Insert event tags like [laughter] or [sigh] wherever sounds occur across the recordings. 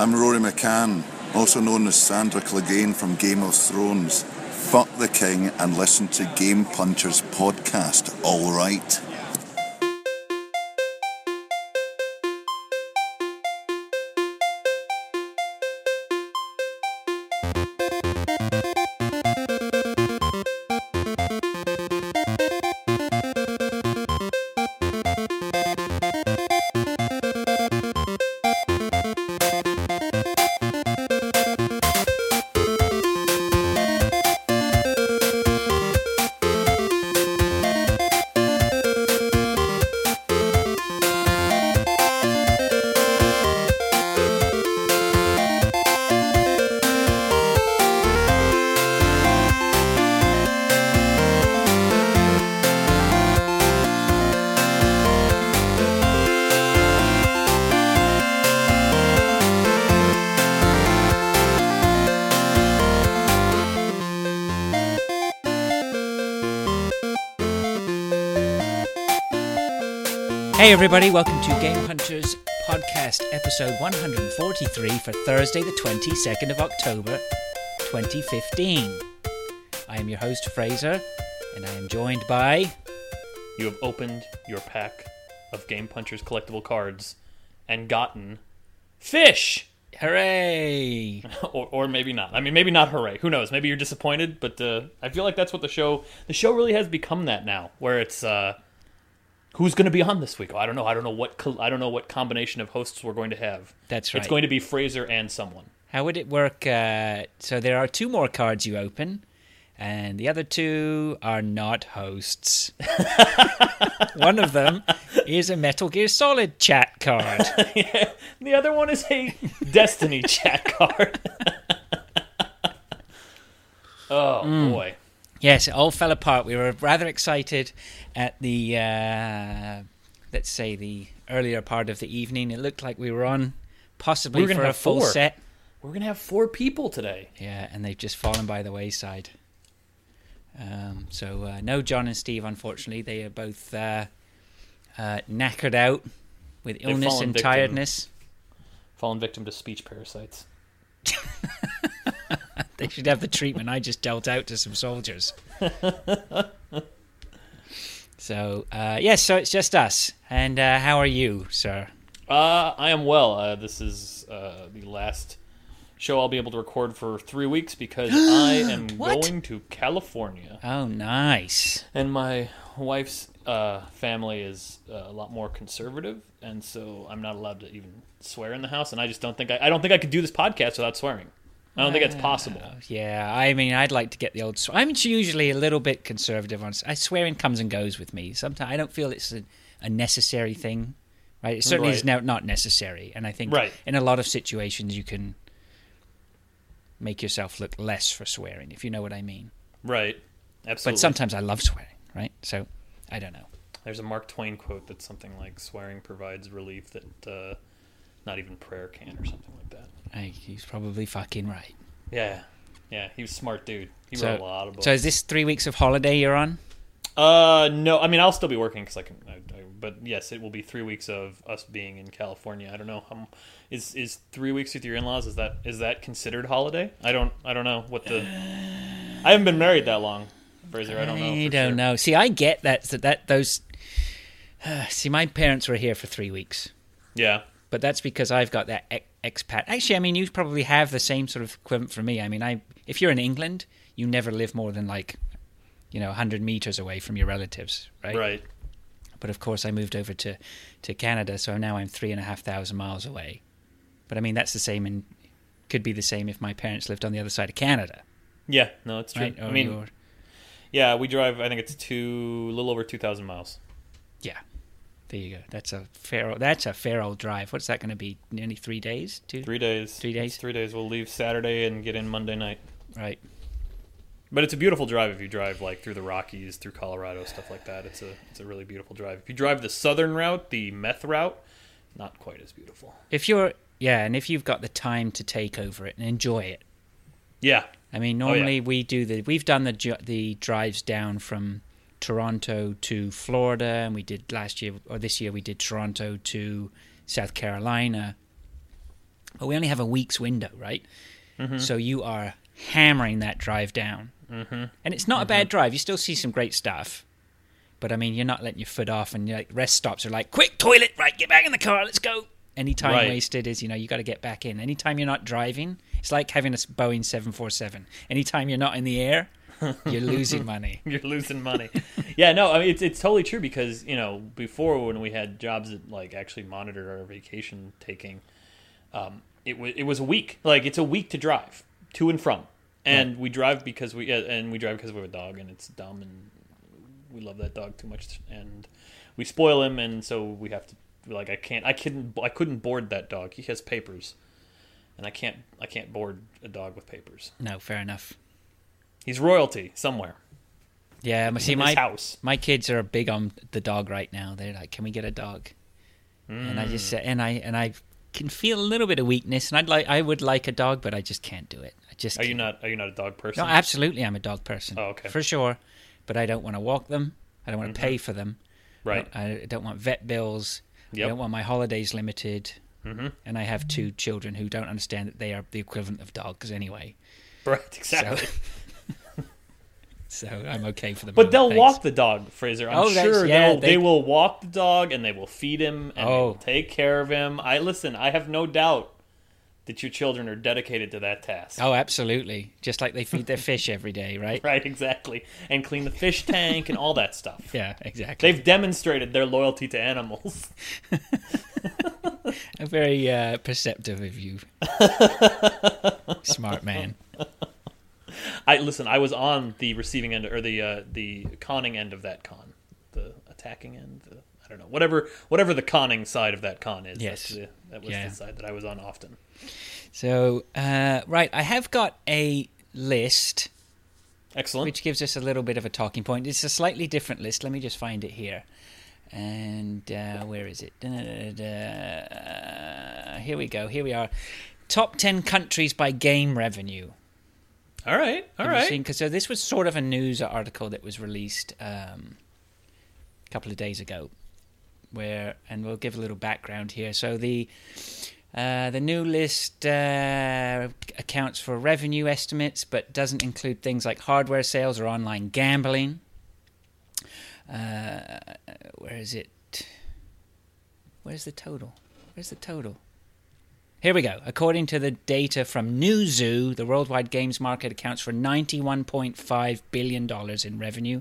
I'm Rory McCann, also known as Sandor Clegane from Game of Thrones. Fuck the king and listen to Game Punchers podcast, alright? Hey, everybody, welcome to Game Punchers Podcast, episode 143 for Thursday, the 22nd of October, 2015. I am your host, Fraser, and I am joined by. You have opened your pack of Game Punchers collectible cards and gotten fish! Hooray! [laughs] or, or maybe not. I mean, maybe not hooray. Who knows? Maybe you're disappointed, but uh, I feel like that's what the show. The show really has become that now, where it's. Uh, Who's going to be on this week? I don't know. I don't know what I don't know what combination of hosts we're going to have. That's right. It's going to be Fraser and someone. How would it work? Uh, so there are two more cards you open, and the other two are not hosts. [laughs] one of them is a Metal Gear Solid chat card. yeah, [laughs] the other one is a Destiny chat card. [laughs] oh boy. Yes, it all fell apart. We were rather excited at the, uh, let's say, the earlier part of the evening. It looked like we were on possibly We were for a full four. set. We're going to have four people today. Yeah, and they've just fallen by the wayside. Um, so uh, no John and Steve, unfortunately. They are both uh, uh, knackered out with illness and victim. tiredness. Fallen victim to speech parasites. [laughs] They should have the treatment I just dealt out to some soldiers. [laughs] so uh, yes, so it's just us. And uh, how are you, sir? Uh, I am well. Uh, this is uh, the last show I'll be able to record for three weeks because [gasps] I am What? going to California, Oh, nice. and my wife's uh, family is uh, a lot more conservative, and so I'm not allowed to even swear in the house. And I just don't think I, I don't think I could do this podcast without swearing. I don't think it's possible. Yeah, I mean, I'd like to get the old. Sw- I'm usually a little bit conservative on. I swearing comes and goes with me. Sometimes I don't feel it's a, a necessary thing. Right? It certainly is Right. now not necessary, and I think Right. in a lot of situations you can make yourself look less for swearing, if you know what I mean. Right? Absolutely. But sometimes I love swearing, right? So I don't know. There's a Mark Twain quote that's something like "Swearing provides relief that uh, not even prayer can," or something like that. I, he's probably fucking right. Yeah, yeah, he was a smart dude. He So- wrote a lot of books. So is this three weeks of holiday you're on? Uh, no. I mean, I'll still be working because I can. I, I, but yes, it will be three weeks of us being in California. I don't know. Um, is is three weeks with your in laws? Is that is that considered holiday? I don't. I don't know what the. I haven't been married that long, Fraser. I don't know. I don't sure. know. See, I get that that, that those. Uh, [sighs] see, my parents were here for three weeks, Yeah. but that's because I've got that ex- expat. Actually, I mean, you probably have the same sort of equivalent for me. I mean, I if you're in England, you never live more than like, you know, hundred meters away from your relatives, right? Right. But of course, I moved over to to Canada, so now I'm three and a half thousand miles away. But I mean, that's the same and could be the same if my parents lived on the other side of Canada, Yeah. No, it's true. right? I mean, yeah, we drive. I think it's two, a little over two thousand miles. There you go. That's a fair. That's a fair old drive. What's that going to be? Nearly three days. Two. Three days. Three days? It's three days. We'll leave Saturday and get in Monday night. Right. But it's a beautiful drive if you drive like through the Rockies, through Colorado, stuff like that. It's a it's a really beautiful drive. If you drive the southern route, the meth route, not quite as beautiful. If you're, yeah, and if you've got the time to take over it and enjoy it. Yeah, I mean, Oh, yeah. normally we do the. We've done the the drives down from Toronto to Florida, and we did last year or this year we did Toronto to South Carolina. But we only have a week's window, right? So you are hammering that drive down. Mm-hmm. And it's not a bad drive. You still see some great stuff. But I mean, you're not letting your foot off, and like rest stops are like, quick toilet, right? Get back in the car, let's go. Any time Right. wasted is, you know, you got to get back in. Anytime you're not driving, it's like having a Boeing 747. Anytime you're not in the air, [laughs] you're losing money. [laughs] You're losing money. yeah, no, I mean it's it's totally true because you know before when we had jobs that like actually monitored our vacation taking, um, it was it was a week. Like it's a week to drive to and from, and we drive because we uh, and we drive because we have a dog and it's dumb and we love that dog too much and we spoil him and so we have to like I can't I couldn't I couldn't board that dog. He has papers, and I can't I can't board a dog with papers. No, fair enough. He's royalty somewhere. Yeah, see, my house. my kids are big on the dog right now. They're like, "Can we get a dog?" And I just said, and I and I can feel a little bit of weakness, and I'd like I would like a dog, but I just can't do it. I just Are you can't. not are you not a dog person? No, absolutely, I'm a dog person. Oh, okay. for sure. But I don't want to walk them. I don't want to pay for them. right. I don't want vet bills. I don't want my holidays limited. Mm-hmm. And I have two children who don't understand that they are the equivalent of dogs anyway. Right, [laughs] exactly. So I'm okay for them. but they'll Thanks. walk the dog, Fraser. I'm Oh, sure yeah, they'll, they- they, will walk the dog and they will feed him and Oh. take care of him. I listen. I have no doubt that your children are dedicated to that task. Oh, absolutely. Just like they feed their fish every day, right? [laughs] Right, exactly, and clean the fish tank and all that stuff. [laughs] Yeah, exactly. They've demonstrated their loyalty to animals. [laughs] Very uh, perceptive of you. Smart man. I listen. I was on the receiving end or the uh, the conning end of that con, the attacking end. The, I don't know, whatever whatever the conning side of that con is. Yes. the, that was Yeah. the side that I was on often. So, uh, right, I have got a list Excellent. which gives us a little bit of a talking point. It's a slightly different list. Let me just find it here. And uh, where is it? Da-da-da-da. Here we go. Here we are. Top 10 countries by game revenue. All right, all right. Because so this was sort of a news article that was released um, a couple of days ago, where and we'll give a little background here. So the uh, the new list uh, accounts for revenue estimates, but doesn't include things like hardware sales or online gambling. Uh, where is it? Where's the total? Where's the total? Here we go. According to the data from Newzoo, the worldwide games market accounts for $91.5 billion in revenue.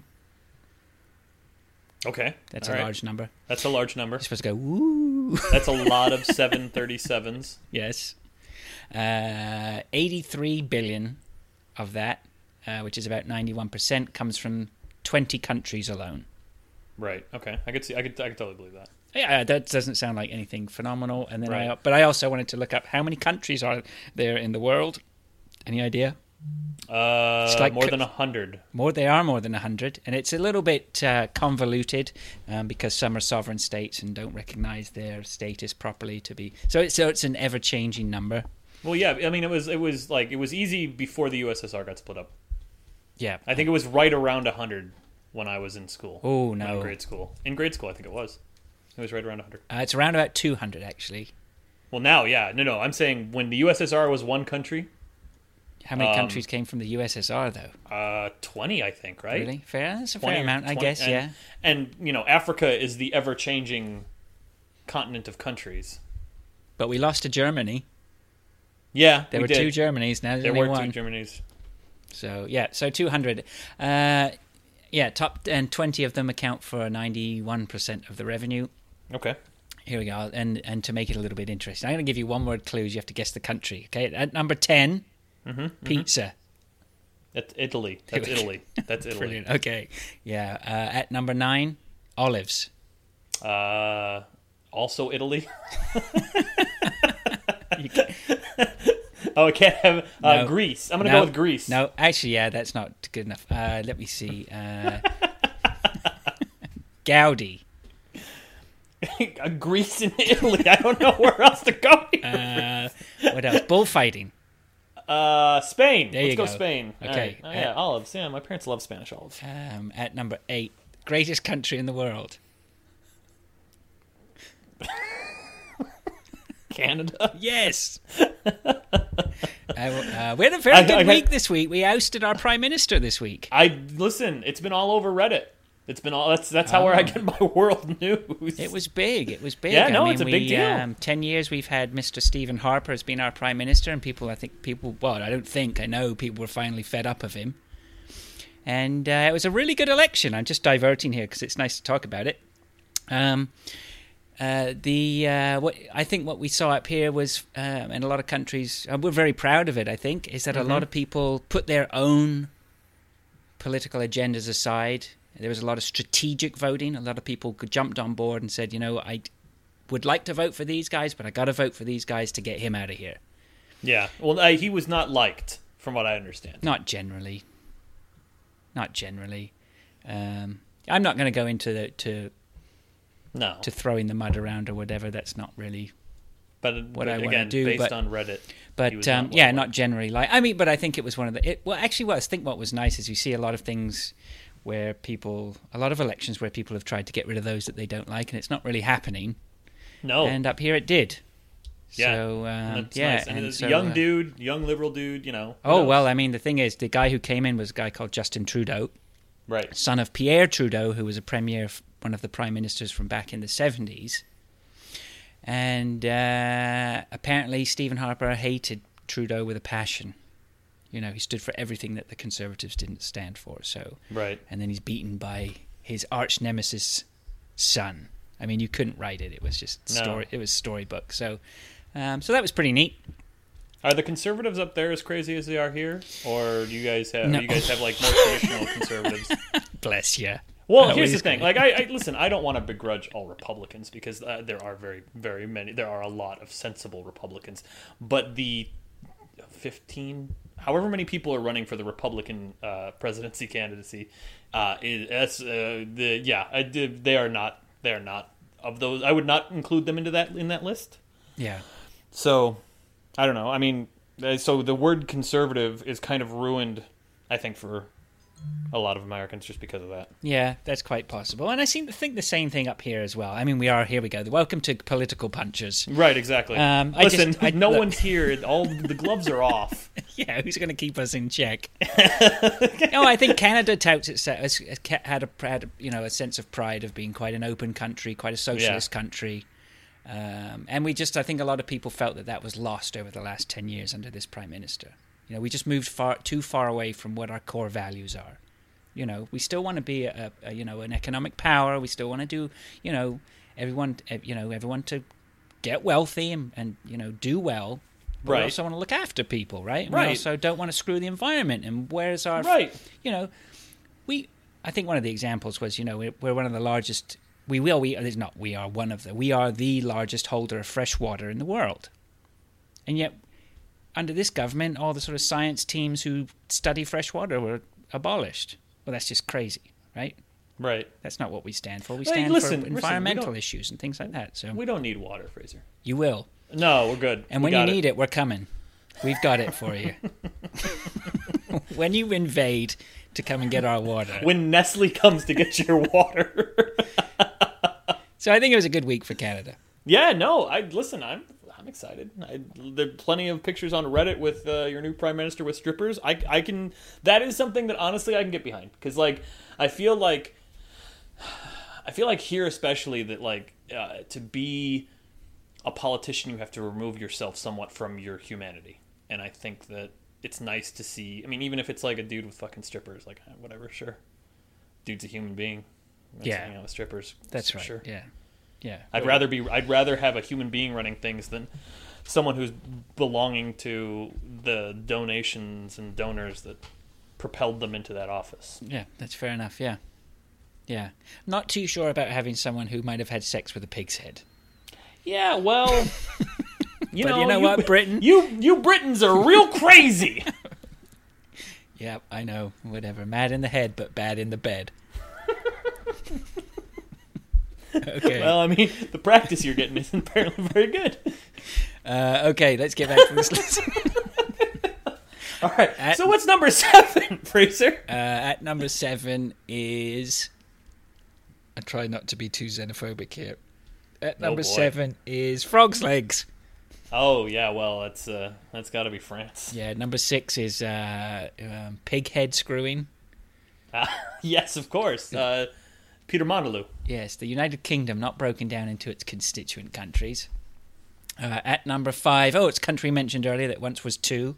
Okay, That's all a right. large number. That's a large number. You're supposed to go, woo. [laughs] That's a lot of [laughs] 737s. yes. Uh, 83 billion of that, uh, which is about 91%, comes from 20 countries alone. Right. Okay. I could see. I could. I could totally believe that. Yeah, that doesn't sound like anything phenomenal. And then, I, but I also wanted to look up how many countries are there in the world. Any idea? Uh, It's like more than a hundred. More, they are more than a hundred, and it's a little bit uh, convoluted um, because some are sovereign states and don't recognise their status properly to be. So it's so it's an ever-changing number. Well, yeah. I mean, it was. It was like it was easy before the USSR got split up. Yeah. I think it was right around a hundred when I was in school. Oh no, In grade school. In grade school, I think it was. It was right around 100. uh, it's around about two hundred actually. Well, now, yeah, no, no. I'm saying when the USSR was one country, How many Um, countries came from the USSR though? uh, 20, I think, right? Really? Fair. That's a 20 fair amount, I guess. and, yeah. And you know, Africa is the ever-changing continent of countries. But we lost to Germany. Yeah, There we were did. two Germanys. Now there's There were one. two Germanys. So yeah, so 200. Uh, yeah, top and 20 of them account for 91% of the revenue. Okay. Here we go. And and to make it a little bit interesting, I'm going to give you one word clues. You have to guess the country. Okay, at number 10, Mm-hmm, pizza. That's Italy. [laughs] That's Italy. That's Italy. Brilliant. Okay, yeah. Uh, at number nine, olives. Uh, also Italy. [laughs] [laughs] Oh, I can't have uh, No. Greece. I'm gonna No. go with Greece. no, actually, yeah, that's not good enough. Uh, let me see. Uh, Gaudi. [laughs] Greece and Italy. I don't know where else to go. Uh, what else? Bullfighting. Uh, Spain. There Let's go, go. Spain. Okay. All right. Oh, yeah, Uh, olives. Yeah, my parents love Spanish olives. Um, at number eight, greatest country in the world. [laughs] Canada. Yes. [laughs] uh, we had a very I- good I- week this week. We ousted our prime minister this week. I listen. It's been all over Reddit. It's been all. That's that's how where I get [laughs] my world news. It was big. It was big. Yeah, I no, mean, it's a we, big deal. Um, Ten years we've had Mr. Stephen Harper as been our prime minister, and people, I think, people. Well, I don't think I know people were finally fed up of him. And uh, it was a really good election. I'm just diverting here because it's nice to talk about it. Um, uh, the uh, what I think what we saw up here was, um, in a lot of countries, uh, we're very proud of it. I think is that a lot of people put their own political agendas aside. There was a lot of strategic voting. A lot of people jumped on board and said, you know, I would like to vote for these guys, but I got to vote for these guys to get him out of here. yeah. Well, uh, he was not liked, from what I understand. Not generally. Not generally. Um, I'm not going to go into the, to No. to throwing the mud around or whatever. That's not really but what but I wanna again, do, based but- on Reddit. But um, not yeah, not generally like. I mean, but I think it was one of the. It, well, actually, what I think what was nice is you see a lot of things where people, a lot of elections where people have tried to get rid of those that they don't like, and it's not really happening. No. And up here, it did. Yeah. So um, yeah, nice. And, and it's so, a young uh, dude, young liberal dude. You know. Oh knows? well, I mean, the thing is, the guy who came in was a guy called Justin Trudeau, Right. son of Pierre Trudeau, who was a premier, one of the prime ministers from back in the seventies. And uh, apparently, Stephen Harper hated Trudeau with a passion. You know, he stood for everything that the Conservatives didn't stand for. So, Right. and then he's beaten by his arch nemesis son. I mean, you couldn't write it; it was just No. story. It was storybook. So, um, so that was pretty neat. Are the conservatives up there as crazy as they are here, or do you guys have No. you guys have like more traditional [laughs] conservatives? Bless you. Well, Oh, here's the thing. Like, I, I [laughs] listen. I don't want to begrudge all Republicans because uh, there are very, very many. There are a lot of sensible Republicans, but the fifteen, however many people are running for the Republican uh, presidency candidacy, uh, is uh, the yeah. I they are not. They are not of those. I would not include them into that in that list. Yeah. So, I don't know. I mean, uh, so the word conservative is kind of ruined, I think, for a lot of Americans just because of that. Yeah, that's quite possible. And I seem to think the same thing up here as well. I mean, we are here we go. Welcome to political punches. Right, exactly. Um, I Listen, just- I- no look- one's here. All the gloves are off. [laughs] Yeah, who's going to keep us in check? [laughs] no, I think Canada touts itself as as had a had a, you know a sense of pride of being quite an open country, quite a socialist country. Um, and we just, I think, a lot of people felt that that was lost over the last ten years under this prime minister. You know, we just moved far too far away from what our core values are. You know, we still want to be a, a you know an economic power. We still want to do you know everyone you know everyone to get wealthy and, and you know do well. But Right. We also want to look after people, right? And Right. We also don't want to screw the environment. And where's our Right. You know, we. I think one of the examples was you know we're, we're one of the largest. We will. We it's not. We are one of the. We are the largest holder of fresh water in the world, and yet under this government, all the sort of science teams who study fresh water were abolished. Well, that's just crazy, right? Right. That's not what we stand for. We Hey, stand listen, for environmental don't- issues and things like that. So We don't need water, Fraser. you will. No, we're good. And We when you got need it. we're coming. We've got it for you. [laughs] when you invade to come and get our water. when Nestle comes to get your water. [laughs] So I think it was a good week for Canada. yeah, no. I listen. I'm excited. I, there are plenty of pictures on Reddit with uh, your new prime minister with strippers. I I can. That is something that honestly I can get behind because like I feel like I feel like here especially that like uh, to be a politician you have to remove yourself somewhat from your humanity, and I think that it's nice to see. I mean, even if it's like a dude with fucking strippers, like whatever, sure. Dude's a human being. That's Yeah. hanging out with strippers. That's right. Sure. Yeah. Yeah. I'd rather be. I'd rather have a human being running things than someone who's belonging to the donations and donors that propelled them into that office. Yeah, that's fair enough. Yeah. Yeah. Not too sure about having someone who might have had sex with a pig's head. Yeah, well, [laughs] you But know, you know what, Britain? You you Britons are real crazy. [laughs] Yeah, I know. Whatever. Mad in the head, but bad in the bed. Okay. [laughs] well, I mean, the practice you're getting is [laughs] apparently very good. uh, okay, let's get back to this [laughs] list. All right. At- so what's number seven, Fraser? Uh, at number seven is. I try not to be too xenophobic here. At Oh, number boy. seven is Frog's Legs. Oh yeah, well that's uh, that's got to be France. Yeah, number six is uh, um, pig head screwing. yes, of course. Uh, Peter Mondelou. Yes, the United Kingdom not broken down into its constituent countries. Uh, at number five, oh, it's country mentioned earlier that once was two,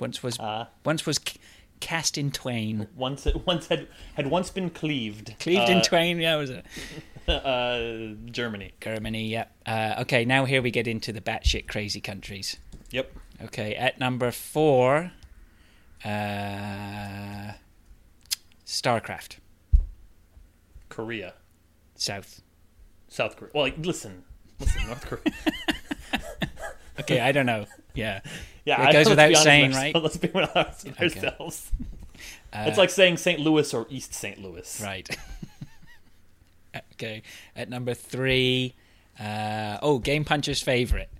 once was Uh, once was c- cast in twain, once it, once had had once been cleaved. cleaved uh, in twain. Yeah, was it [laughs] uh, Germany. Germany? Yep. Uh, okay, now here we get into the batshit crazy countries. Yep. Okay, at number four, uh, Starcraft, Korea. South. South Korea. Well, like, listen, listen, North Korea. [laughs] [laughs] Okay, I don't know. Yeah, Yeah, It I- goes without saying, right? [laughs] Let's be honest with Okay. ourselves. Uh, it's like saying St. Louis or East St. Louis. Right. okay. At number three, uh, oh, Game Puncher's favorite.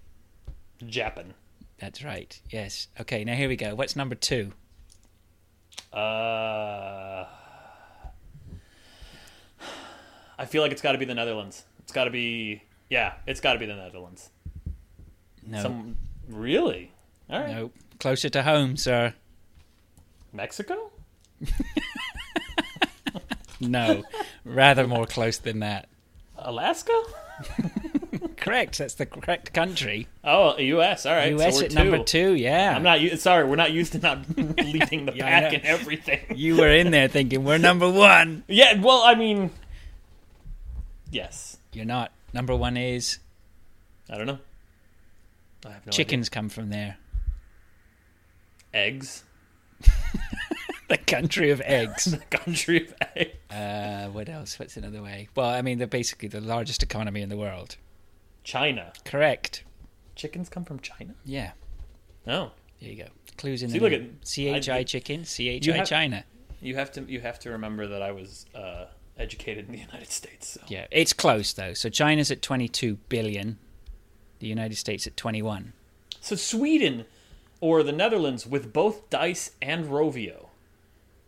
Japan. That's right. Yes. Okay. Now here we go. What's number two? Uh, I feel like it's got to be the Netherlands. It's got to be. Yeah, it's got to be the Netherlands. No. Some really. All right. No. Closer to home, sir. Mexico. [laughs] No. Rather more close than that. Alaska. [laughs] Correct. That's the correct country. Oh, U.S. All right. U.S. so at number two. Yeah. I'm not. Sorry, we're not used to not [laughs] leading the Yeah, pack and everything. You were in there thinking we're number one. Yeah. Well, I mean, yes. You're not. Number one is I don't know. I have no chickens come from there. eggs. [laughs] The country of eggs. [laughs] The country of eggs. uh, what else? What's another way? Well, I mean, they're basically the largest economy in the world. China. Correct. Chickens come from China. Yeah. Oh, There you go. Clues in See, the look at- CHI I- chicken, You CHI have- China. you have to. You have to remember that I was uh, educated in the [laughs] United States. So. Yeah, it's close though. So China's at 22 billion, the United States at 21. So Sweden or the Netherlands with both Dice and Rovio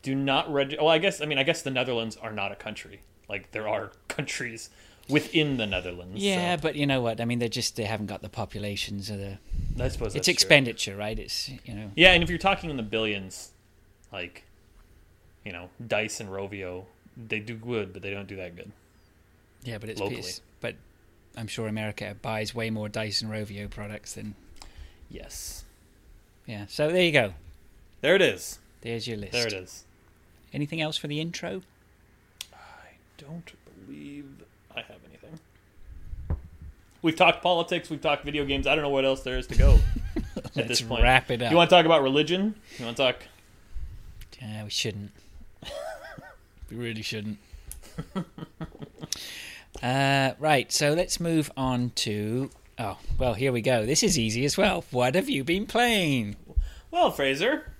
do not register. Well, I guess I mean I guess the Netherlands are not a country. Like there are [laughs] countries within the Netherlands. Yeah, so but you know what? I mean, they're just they haven't got the populations or the. I suppose It's that's true. expenditure, right? It's you know. Yeah, and if you're talking in the billions, like you know Dice and Rovio, they do good, but they don't do that good. Yeah, but it's Locally. it's- But I'm sure America buys way more Dice and Rovio products than. Yes, Yeah. So there you go. there it is. There's your list. There it is. Anything else for the intro? I don't believe I have anything. We've talked politics. We've talked video games. I don't know what else there is to go [laughs] at Let's this point. wrap it up. You want to talk about religion? You want to talk? Yeah, we shouldn't. [laughs] we really shouldn't. [laughs] uh, right, so let's move on to. Oh, well, here we go. This is easy as well. What have you been playing? Well, Fraser,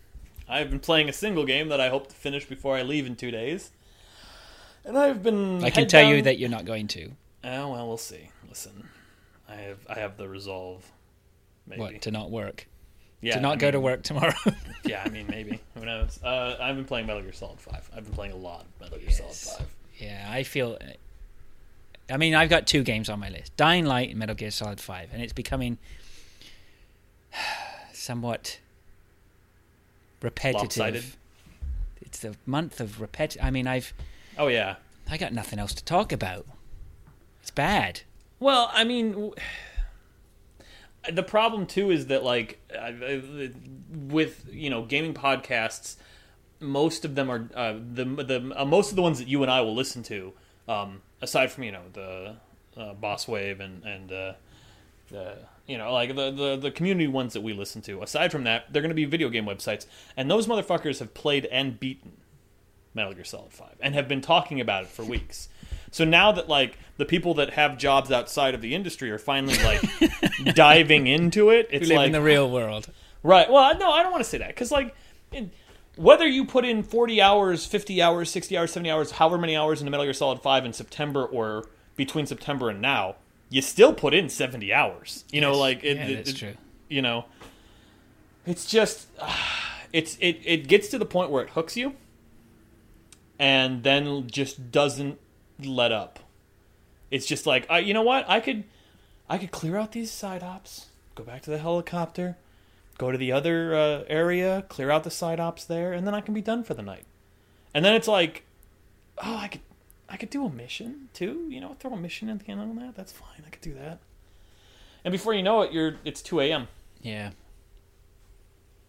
I've been playing a single game that I hope to finish before I leave in two days, and I've been. I can tell you that you're not going to. Oh well, we'll see. Listen, I have I have the resolve. Maybe. What, to not work? Yeah, to not I go to work tomorrow? [laughs] Yeah, I mean maybe. Who knows? Uh, I've been playing Metal Gear Solid Five. I've been playing a lot of Metal Gear Yes. Solid Five. yeah, I feel. I mean, I've got two games on my list Dying Light and Metal Gear Solid 5, and it's becoming [sighs] somewhat repetitive. Lopsided? It's the month of repetitive. I mean, I've Oh yeah. I got nothing else to talk about. It's bad. Well, I mean, w- the problem too is that like with you know gaming podcasts, most of them are uh, the the uh, most of the ones that you and I will listen to, um, aside from you know the uh, Boss Wave and and uh, the you know like the, the the community ones that we listen to. Aside from that, they're going to be video game websites, and those motherfuckers have played and beaten Metal Gear Solid Five and have been talking about it for weeks. So now that like the people that have jobs outside of the industry are finally like [laughs] diving into it, it's live like in the real world. right. Well, no, I don't want to say that because like in, whether you put in forty hours, fifty hours, sixty hours, seventy hours, however many hours into Metal Gear Solid Five in September or between September and now, you still put in seventy hours. You know, like it, Yeah, it- that's it- true. You know, it's just [sighs] it's it it gets to the point where it hooks you, and then just doesn't let up. It's just like, uh, you know what? I could, I could clear out these side ops. go back to the helicopter, go to the other uh, area, clear out the side ops there, and then I can be done for the night. And then it's like, oh, I could, I could do a mission too. You know, throw a mission at the end on that. That's fine. I could do that. And before you know it, you're it's two a.m. Yeah.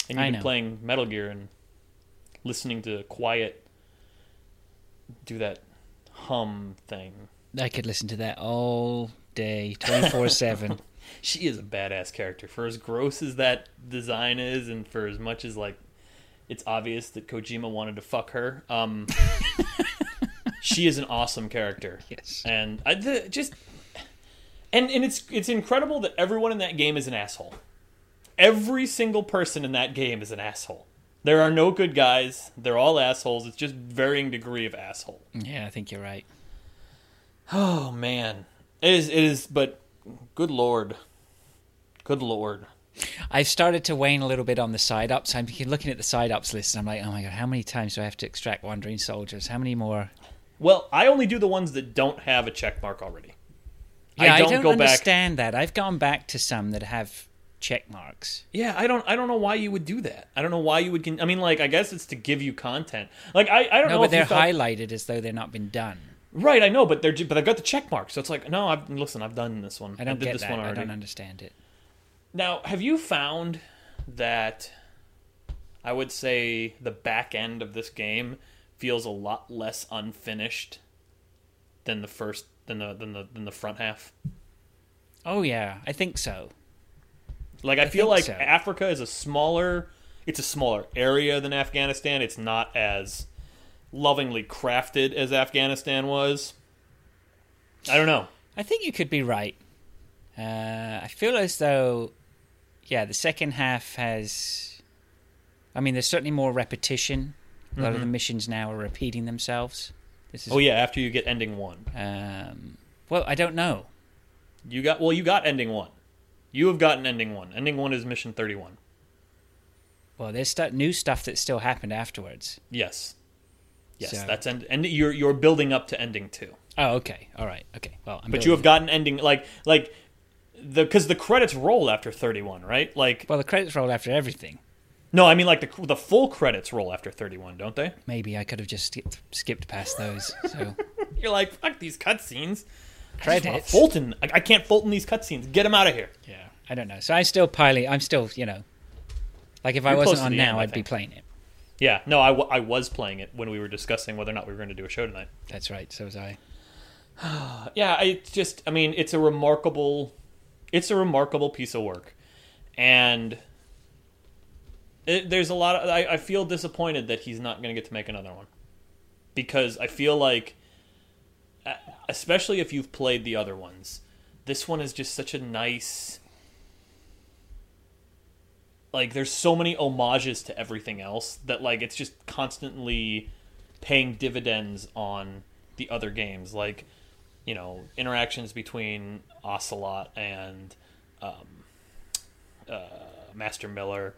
and you've been playing Metal Gear and listening to quiet do that hum thing. I could listen to that all day, 24 7. [laughs] She is a badass character. For as gross as that design is, and for as much as like it's obvious that Kojima wanted to fuck her, um, [laughs] she is an awesome character. Yes. and I the, just and and it's it's incredible that everyone in that game is an asshole. Every single person in that game is an asshole. There are no good guys. They're all assholes. It's just varying degree of asshole. Yeah, I think you're right. Oh man, it is. It is. But good lord, good lord. I've started to wane a little bit on the side ops. I'm looking at the side ops list and I'm like, oh my god, how many times do I have to extract wandering soldiers? How many more? Well, I only do the ones that don't have a check mark already. Yeah, I don't, go back. understand that. I've gone back to some that have check marks. Yeah, I don't. I don't know why you would do that. I don't know why you would. Con- I mean, like, I guess it's to give you content. Like, I, I don't No, know. but they're thought- highlighted as though they're not been done. Right, I know, but they're but I've got the check mark, so it's like no. I've listen. I've done this one. I don't did get this that. one I don't understand it. Now, have you found that? I would say the back end of this game feels a lot less unfinished than the first than the than the than the front half. Oh yeah, I think so. Like I, feel like so. Africa is a smaller it's a smaller area than Afghanistan. It's not as lovingly crafted as Afghanistan was. I don't know. I think you could be right. Uh, I feel as though, yeah, the second half has. I mean, there's certainly more repetition. A lot of the missions now are repeating themselves. This is. Oh yeah, after you get ending 1. Um, well, I don't know. You got well, you got ending 1. You have gotten ending 1. Ending 1 is mission 31. Well, there's stu- new stuff that still happened afterwards. Yes. Yes, So- that's end and you're you're building up to ending 2. Oh, okay, all right, okay. Well, I'm But you have gotten ending like like the cuz the credits roll after 31, right? Like Well, the credits roll after everything. no, I mean like the the full credits roll after 31, don't they? Maybe I could have just skipped, skipped past those. So [laughs] You're like, fuck these cutscenes. I credits. Fulton. I, I can't Fulton these cutscenes. Get them out of here. Yeah, I don't know. So I'm still piling. I'm still, you know, like if I You're wasn't on now, end, I I'd be playing it. Yeah, no, I, w- I was playing it when we were discussing whether or not we were going to do a show tonight. That's right. So was I. [sighs] Yeah, it's just, I mean, it's a remarkable, it's a remarkable piece of work, and it, there's a lot of. I, I feel disappointed that he's not going to get to make another one, because I feel like, uh, especially if you've played the other ones, this one is just such a nice. Like, there's so many homages to everything else that like it's just constantly paying dividends on the other games, like you know interactions between Ocelot and um, uh, Master Miller,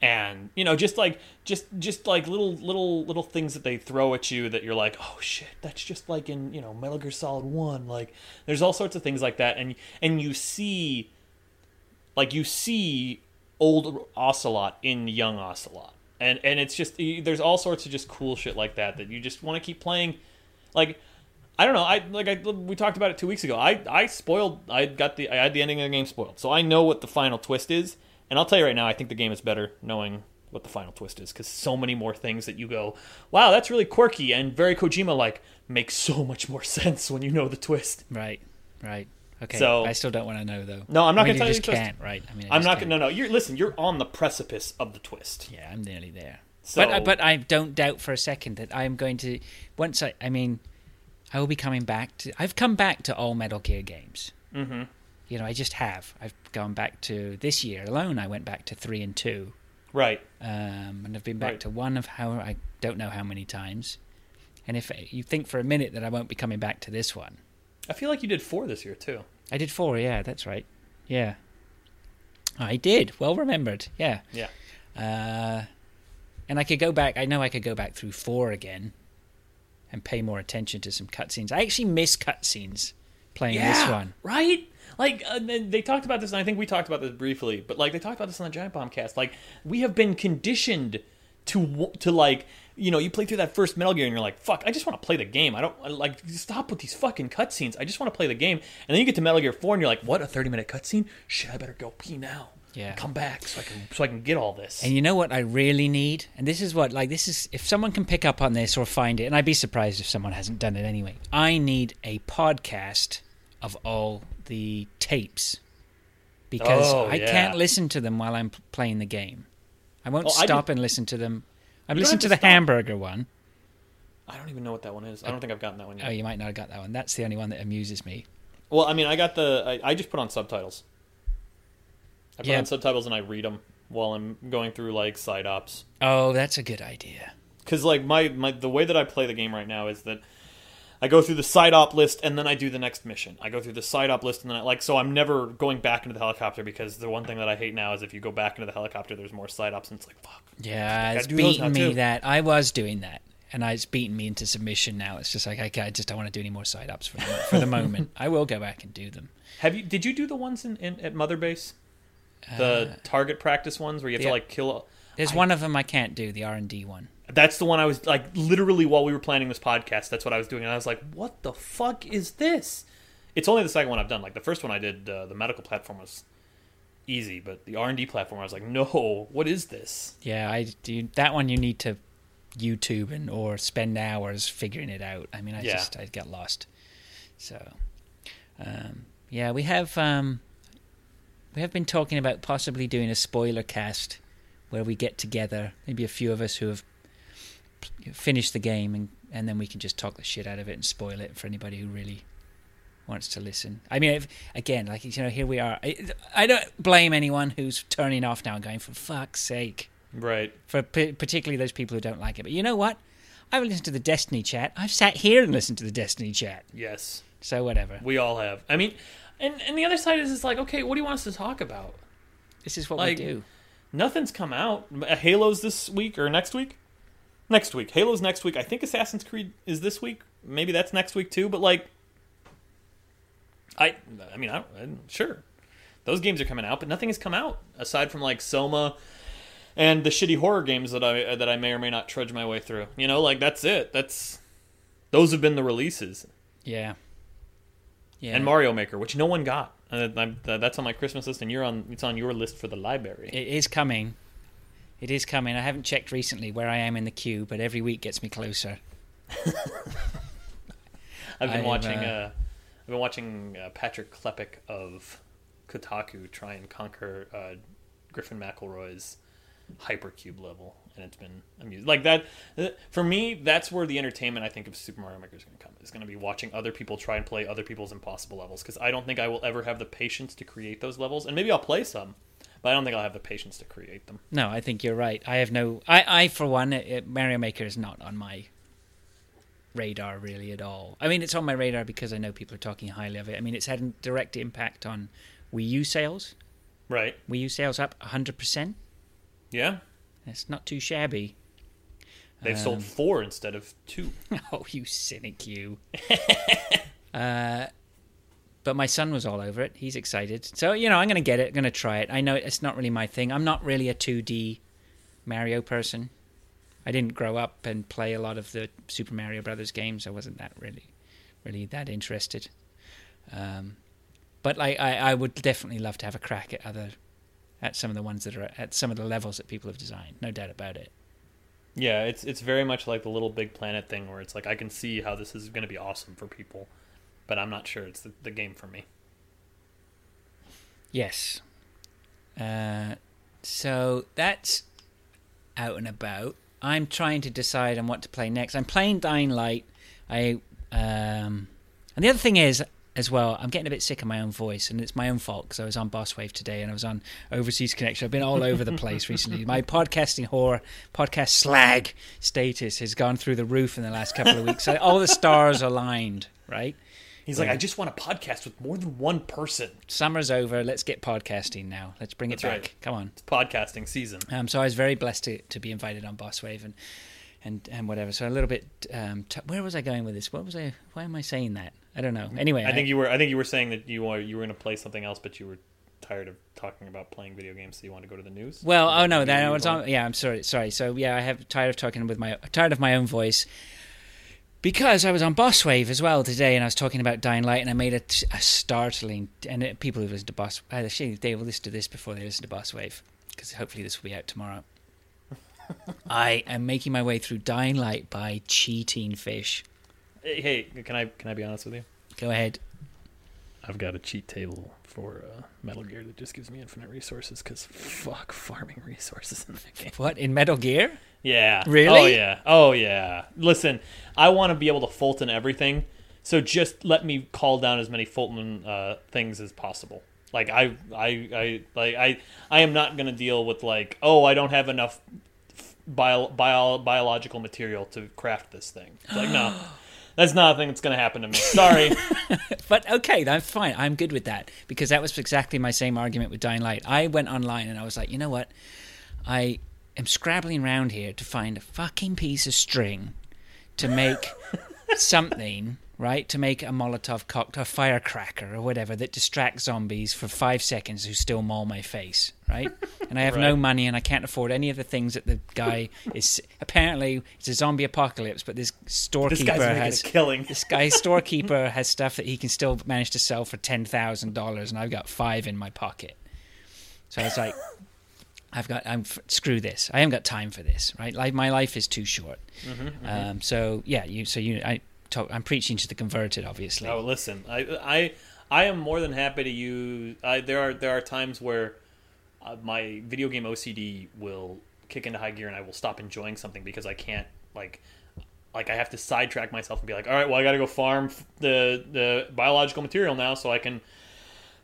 and you know just like just just like little little little things that they throw at you that you're like oh shit that's just like in you know Metal Gear Solid One like there's all sorts of things like that and and you see like you see old Ocelot in young Ocelot and and it's just there's all sorts of just cool shit like that that you just want to keep playing like I don't know. I like I we talked about it two weeks ago. I I spoiled. I got the I had the ending of the game spoiled, so I know what the final twist is. And I'll tell you right now, I think the game is better knowing what the final twist is because so many more things that you go, wow, that's really quirky and very Kojima like makes so much more [laughs] sense when you know the twist. Right. Right. Okay. So- I still don't want to know though. No, I'm not I mean, gonna tell you twist. can't. Right. I mean, I I'm not can't. gonna. No, no. You're listen. You're on the precipice of the twist. Yeah, I'm nearly there. So, But I- but I don't doubt for a second that I am going to once I I mean I will be coming back to I've come back to all Metal Gear games. Mhm. You know, I just have. I've gone back to this year alone. I went back to three and two, right. um, and I've been back Right. to one of how I don't know how many times. And if you think for a minute that I won't be coming back to this one, I feel like you did four this year too. I did four. Yeah, that's right. Yeah, I did. Well remembered. Yeah. Yeah. Uh, and I could go back. I know I could go back through four again, and pay more attention to some cutscenes. I actually miss cutscenes playing this one. Right? Like uh, they talked about this, and I think we talked about this briefly, but like they talked about this on the Giant Bomb cast. Like we have been conditioned to to like you know you play through that first Metal Gear and you're like fuck I just want to play the game. I don't I, like stop with these fucking cutscenes. I just want to play the game. And then you get to Metal Gear Four and you're like what a thirty minute cutscene? Shit I better go pee now. Yeah. come back so I can so I can get all this. And you know what I really need? And this is what, like, this is, if someone can pick up on this or find it, and I'd be surprised if someone hasn't done it anyway, I need a podcast of all the tapes. Because Oh, I yeah. can't listen to them while I'm playing the game. I won't Oh, stop did- and listen to them. I've listened to the stop. hamburger one. I don't even know what that one is I uh, don't think I've gotten that one yet Oh, you might not have got that one. That's the only one that amuses me. well I mean I got the I, I just put on subtitles I put Yeah. on subtitles and I read them while I'm going through like side ops Oh, that's a good idea. because like my, my the way that I play the game right now is that I go through the side op list and then I do the next mission. I go through the side op list and then I like so I'm never going back into the helicopter because the one thing that I hate now is if you go back into the helicopter, there's more side ops and it's like fuck. Yeah, it's beaten me too. that. I was doing that. And it's beaten me into submission now. It's just like, I, I just don't want to do any more side ops for the, for the moment. [laughs] I will go back and do them. Have you did you do the ones in, in at Mother Base? The uh, target practice ones where you have yeah. to like kill. There's I- one of them I can't do, the R and D one. That's the one I was like literally while we were planning this podcast. That's what I was doing, and I was like, "What the fuck is this?" It's only the second one I've done. Like the first one I did, uh, the medical platform was easy, but the R and D platform, I was like, "No, what is this?" Yeah, I do that one. You need to YouTube and or spend hours figuring it out. I mean, I Yeah. just I get lost. So, um, yeah, we have um, we have been talking about possibly doing a spoiler cast where we get together, maybe a few of us who have finished the game, and and then we can just talk the shit out of it and spoil it for anybody who really wants to listen. I mean, if, again, like you know, here we are. I, I don't blame anyone who's turning off now and going, for fuck's sake Right. for p- particularly those people who don't like it. But you know what? I've listened to the Destiny chat. I've sat here and listened to the Destiny chat. Yes, So whatever. we all have. I mean, and and the other side is it's like, okay, what do you want us to talk about? This is what Like- we do. Nothing's come out. Halo's this week or next week? Next week. Halo's next week. I think Assassin's Creed is this week. Maybe that's next week too. But like, I, I mean, I, I'm sure those games are coming out, but nothing has come out aside from like Soma and the shitty horror games that I that I may or may not trudge my way through. You know, like that's it. That's those have been the releases Yeah. Yeah. and Mario Maker, which no one got. Uh, uh, that's on my Christmas list, and you're on. It's on your list for the library. It is coming. It is coming. I haven't checked recently where I am in the queue, but every week gets me closer. [laughs] I've been I've, watching. uh, Uh, I've been watching uh, Patrick Klepek of Kotaku try and conquer uh, Griffin McElroy's hypercube level, and it's been amusing. Like that uh, for me, that's where the entertainment I think of Super Mario Maker is going to come. Is going to be watching other people try and play other people's impossible levels because I don't think I will ever have the patience to create those levels, and maybe I'll play some, but I don't think I'll have the patience to create them. No, I think you're right. I have no. I, I for one, it, it- Mario Maker is not on my radar really at all. I mean, it's on my radar because I know people are talking highly of it. I mean, it's had a direct impact on Wii U sales. Right? Wii U sales up 100%. Yeah. It's not too shabby. They've Um, sold four instead of two. [laughs] Oh, you cynic, you. [laughs] uh, but my son was all over it. He's excited. So, you know, I'm going to get it. I'm going to try it. I know it's not really my thing. I'm not really a 2D Mario person. I didn't grow up and play a lot of the Super Mario Brothers games. I wasn't that really, really that interested. Um, but like, I, I would definitely love to have a crack at other, at some of the ones that are at some of the levels that people have designed. No doubt about it. Yeah, it's it's very much like the little big planet thing where it's like I can see how this is going to be awesome for people, but I'm not sure it's the, the game for me. Yes. Uh, so that's out and about. I'm trying to decide on what to play next. I'm playing Dying Light. I um, and the other thing is as well. I'm getting a bit sick of my own voice, and it's my own fault because I was on Boss Wave today and I was on Overseas Connection. I've been all over the place recently. My podcasting horror, podcast slag status has gone through the roof in the last couple of weeks. All the stars aligned, right? He's like, I just want a podcast with more than one person. Summer's over. Let's get podcasting now. Let's bring it That's back. right. Come on. It's podcasting season. Um, so I was very blessed to, to be invited on Boss Wave and, and, and whatever. So a little bit. Um, t- where was I going with this? What was I? Why am I saying that? I don't know. Anyway, I think you were. I think you were saying that you were you were going to play something else, but you were tired of talking about playing video games, so you want to go to the news. Well, oh no, that was on. Yeah, I'm sorry, sorry. So yeah, I have tired of talking with my tired of my own voice because I was on Boss Wave as well today, and I was talking about Dying Light, and I made a startling. And it, people who listen to Boss, actually, they will listen to this before they listen to Boss Wave because hopefully this will be out tomorrow. [laughs] I am making my way through Dying Light by cheating fish. Hey, hey, can I can I be honest with you? Go ahead. I've got a cheat table for uh, Metal Gear that just gives me infinite resources because fuck farming resources in that game. What in Metal Gear? Yeah. Really? Oh yeah. Oh yeah. Listen, I want to be able to Fulton everything, so just let me call down as many Fulton uh, things as possible. Like I, I, I, like I, I am not gonna deal with like, oh, I don't have enough bio, bio, biological material to craft this thing. It's like no. [gasps] That's not a thing that's going to happen to me. Sorry. [laughs] But okay, that's fine. I'm good with that because that was exactly my same argument with Dying Light. I went online and I was like, you know what? I am scrabbling around here to find a fucking piece of string to make [laughs] something, right? To make a Molotov cocktail, a firecracker or whatever that distracts zombies for five seconds who still maul my face, right? And I have no money and I can't afford any of the things that the guy is. Apparently, it's a zombie apocalypse, but this this storekeeper guy's has killing. this guy storekeeper has stuff that he can still manage to sell for ten thousand dollars, and I've got five in my pocket. So I was like, I've got I'm screw this. I haven't got time for this. Right, like my life is too short. Mm-hmm, Um, so yeah, you so you I talk. I'm preaching to the converted, obviously. Oh, listen, I, I, I am more than happy to use. I, there are there are times where uh, my video game OCD will kick into high gear, and I will stop enjoying something because I can't like. Like I have to sidetrack myself and be like, all right, well, I got to go farm the the biological material now, so I can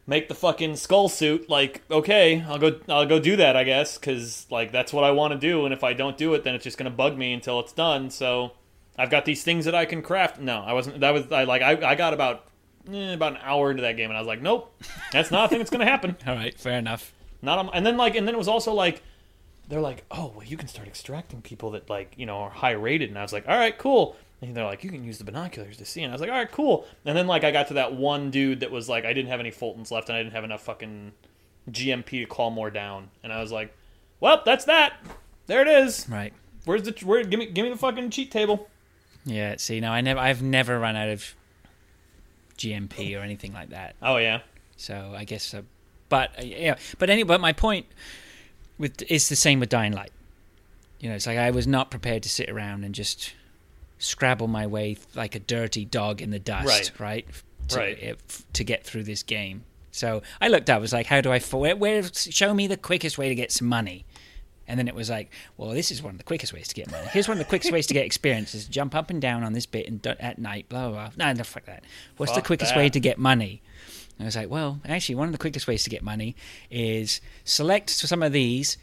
make the fucking skull suit. Like, okay, I'll go, I'll go do that, I guess, because like that's what I want to do, and if I don't do it, then it's just gonna bug me until it's done. So I've got these things that I can craft. No, I wasn't. That was I like I, I got about eh, about an hour into that game, and I was like, nope, that's not a thing that's gonna happen. [laughs] All right, fair enough. Not on, and then like and then it was also like they're like, oh well, you can start extracting people that like you know are high rated, and I was like, all right, cool. And they're like, you can use the binoculars to see, and I was like, all right, cool. And then like I got to that one dude that was like, I didn't have any Fultons left, and I didn't have enough fucking GMP to call more down, and I was like, well, that's that. There it is. Right. Where's the where? Give me give me the fucking cheat table. Yeah. See, now I never, I've never run out of GMP or anything like that. Oh yeah. So I guess, uh, but uh, yeah, but anyway, but my point with is the same with Dying Light. You know, it's like I was not prepared to sit around and just scrabble my way like a dirty dog in the dust, right? To, Right. Eh, if- to get through this game. So I looked up, was like, how do I, where, where, show me the quickest way to get some money. And then it was like, well, this is one of the quickest ways to get money. Here's one of the quickest ways to get experience is [laughs] jump up and down on this bit and do- at night, blah, blah, blah. No, no, fuck that. What's the quickest that. way to get money? And I was like, well, actually, one of the quickest ways to get money is select some of these,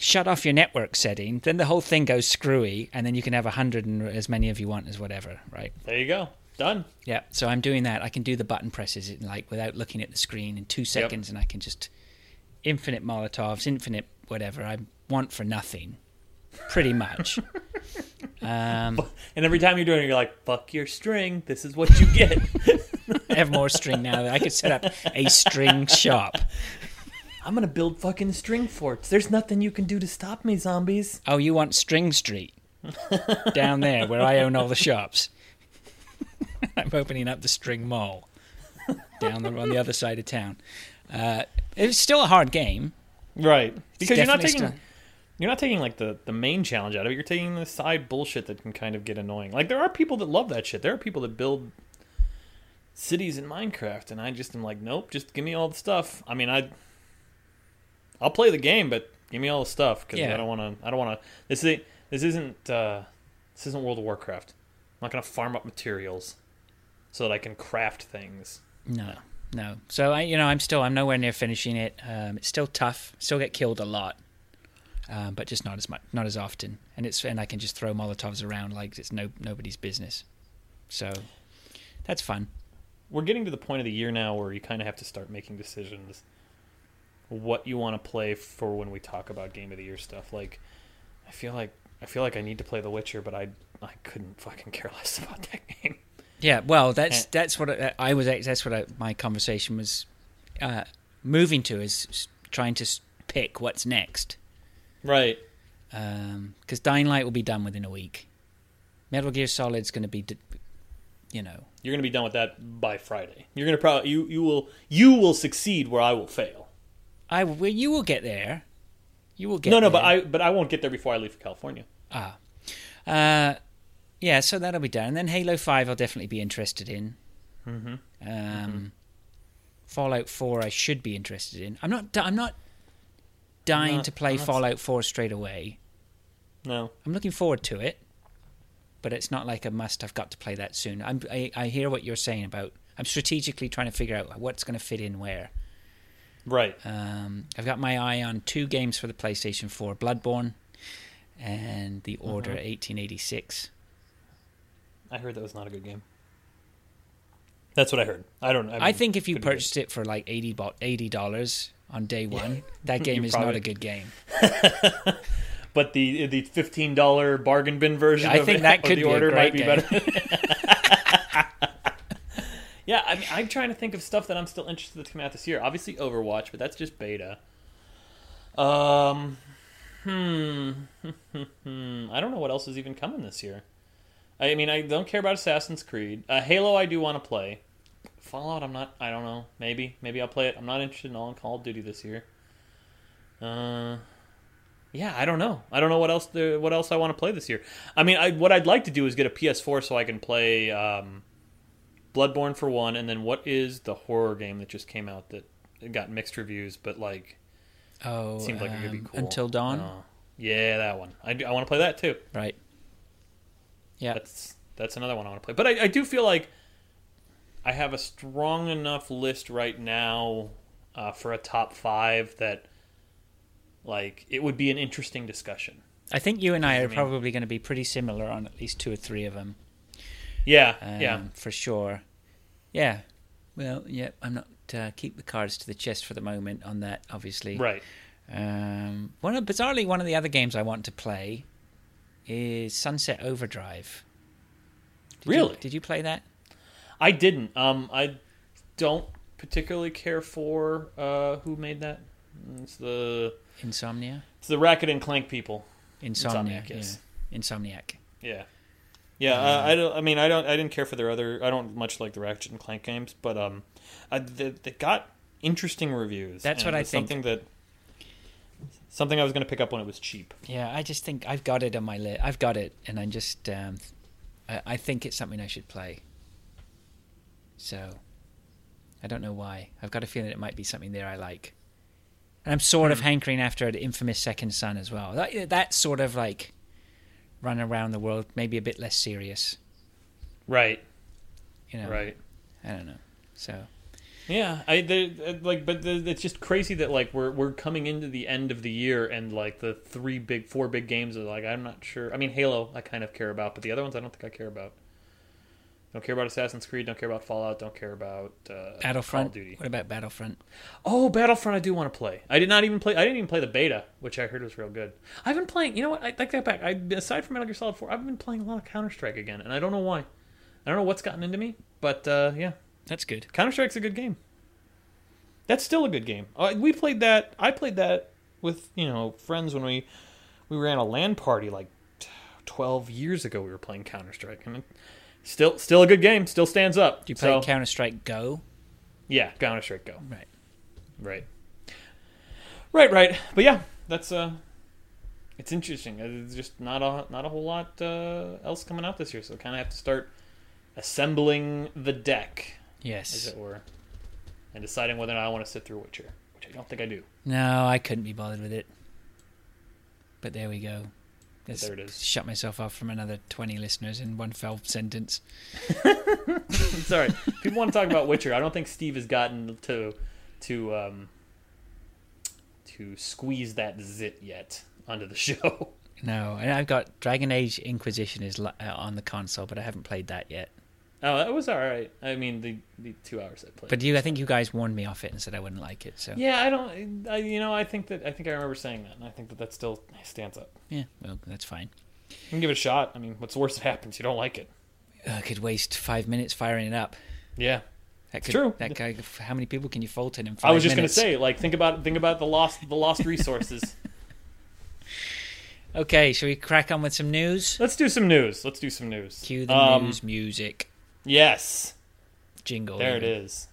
shut off your network setting, then the whole thing goes screwy, and then you can have a hundred and as many of you want as whatever, right? There you go. Done. Yeah. So I'm doing that. I can do the button presses in, like without looking at the screen in two seconds, and I can just infinite Molotovs, infinite whatever I want for nothing, pretty much. [laughs] um, And every time you're doing it, you're like, fuck your string. This is what you get. [laughs] I have more string now. That I could set up a string shop. I'm gonna build fucking string forts. There's nothing you can do to stop me, zombies. Oh, you want String Street [laughs] down there where I own all the shops? [laughs] I'm opening up the String Mall down the, on the other side of town. Uh, it's still a hard game. Right. Because you're not taking still- you're not taking like the, the main challenge out of it. You're taking the side bullshit that can kind of get annoying. Like there are people that love that shit. There are people that build cities in Minecraft, and I just am like, nope, just give me all the stuff. I mean, I I'll play the game, but give me all the stuff because Yeah. I don't want to. I don't want to. This is this isn't uh, this isn't World of Warcraft. I'm not gonna farm up materials so that I can craft things. No, no. So I, you know, I'm still, I'm nowhere near finishing it. Um, it's still tough. Still get killed a lot, um, but just not as much, not as often. And it's, and I can just throw Molotovs around like it's no nobody's business. So that's fun. we're getting to the point of the year now where you kind of have to start making decisions what you want to play for when we talk about game of the year stuff like i feel like i feel like i need to play the witcher but i i couldn't fucking care [laughs] less about that game Yeah, well, that's Eh. that's what I, I was. That's what I, my conversation was uh, moving to is trying to pick what's next. Right. Because Dying Light will be done within a week. Metal Gear Solid's going to be, you know, You're going to be done with that by Friday. You're going to probably you you will you will succeed where I will fail. I well, you will get there. You will get no, no, there. but I but I won't get there before I leave for California. Ah. Uh, yeah, so that'll be done. And then Halo 5 I'll definitely be interested in. Mm-hmm. Um, Fallout 4 I should be interested in. I'm not I'm not dying not- to play not- Fallout 4 straight away. No. I'm looking forward to it. But it's not like a must I've got to play that soon. I'm, I I hear what you're saying about I'm strategically trying to figure out what's going to fit in where. Right. Um, I've got my eye on two games for the PlayStation 4 Bloodborne and The Uh-huh. Order 1886. I heard that was not a good game. That's what I heard. I don't. I, I think if you purchased it for like 80 80 dollars on day one, that [laughs] game is not a good game. [laughs] but the the fifteen dollar bargain bin version, I of think it- that could the be order might be game. better. [laughs] yeah, I mean, I'm trying to think of stuff that I'm still interested that's coming out this year. Obviously, Overwatch, but that's just beta. Um, hmm, [laughs] I don't know what else is even coming this year. I mean, I don't care about Assassin's Creed. Uh, Halo, I do want to play. Fallout, I'm not. I don't know. Maybe, maybe I'll play it. I'm not interested in all in Call of Duty this year. Uh, yeah, I don't know. I don't know what else the, what else I want to play this year. I mean, I, what I'd like to do is get a PS4 so I can play um, Bloodborne for one, and then what is the horror game that just came out that got mixed reviews, but like Oh, seemed like it could be um, cool. Until Dawn? Oh, yeah, that one. I, do, I want to play that too. Right. Yeah. That's that's another one I want to play. But I, I do feel like I have a strong enough list right now uh, for a top five that like it would be an interesting discussion. I think you and I I are mean- probably going to be pretty similar on at least two or three of them. Yeah, Um, yeah. For sure. Yeah. Well, yeah, I'm not. Uh, keep the cards to the chest for the moment on that, obviously. Right. Um, one of, bizarrely, one of the other games I want to play is Sunset Overdrive. Did you- Really? did you play that? I didn't. Um, I don't particularly care for uh, who made that. It's the Insomnia. it's the Ratchet and Clank people. Insomnia. Insomniac, yes. Yeah. Insomniac. Yeah, yeah. uh, I don't. I mean, I don't. I didn't care for their other. I don't much like the Ratchet and Clank games, but um, I, they, they got interesting reviews. That's what I think. Something that something I was going to pick up when it was cheap. Yeah, I just think I've got it on my list. I've got it, and I'm just. Um, I, I think it's something I should play. So, I don't know why. I've got a feeling it might be something there I like. And I'm sort Hmm. of hankering after the infamous Second Son as well. That, that's sort of like run around the world, maybe a bit less serious. Right. You know, Right. I don't know. So Yeah, I they, uh, like, but the, it's just crazy that like we're we're coming into the end of the year and like the three big, four big games are like I'm not sure. I mean, Halo, I kind of care about, but the other ones I don't think I care about. Don't care about Assassin's Creed. Don't care about Fallout. Don't care about uh, Call Battlefront. of Duty. What about Battlefront? Oh, Battlefront! I do want to play. I did not even play. I didn't even play the beta, which I heard was real good. I've been playing. You know what? I take that back. I aside from Metal Gear Solid Four, I've been playing a lot of Counter Strike again, and I don't know why. I don't know what's gotten into me, but uh, yeah, That's good. Counter Strike's a good game. That's still a good game. Uh, we played that. I played that with you know friends when we we ran a LAN party like twelve years ago. We were playing Counter Strike, and it, still still a good game. Still stands up. Do you play So, Counter Strike Go? Yeah, Counter Strike Go. Right. Right. Right, right. But yeah, that's uh it's interesting. It's just not a not a whole lot uh, else coming out this year, so kind of have to start assembling the deck, Yes, as it were, and deciding whether or not I want to sit through Witcher, which I don't think I do. No, I couldn't be bothered with it. But there we go. Let's there it is. Shut myself off from another 20 listeners in one fell sentence. [laughs] Sorry, people want to talk about Witcher. I don't think Steve has gotten to to um to squeeze that zit yet onto the [laughs] show. No, and I've got Dragon Age Inquisition is uh, on the console, but I haven't played that yet. Oh, that was all right. I mean, the the two hours I played. But you, I think you guys warned me off it and said I wouldn't like it. So Yeah, I don't. I, you know, I think that I think I remember saying that, and I think that that still stands up. yeah, well, that's fine. You can give it a shot. I mean, what's the worst that happens? You don't like it. uh, could waste five minutes firing it up. Yeah. That could, true. That guy, how many people can you Fulton in five I was just minutes? gonna say, like, think about think about the lost the lost resources. [laughs] Okay, shall we crack on with some news? Let's do some news. Let's do some news. Cue the Um, news music Yes, jingle. there it even. is.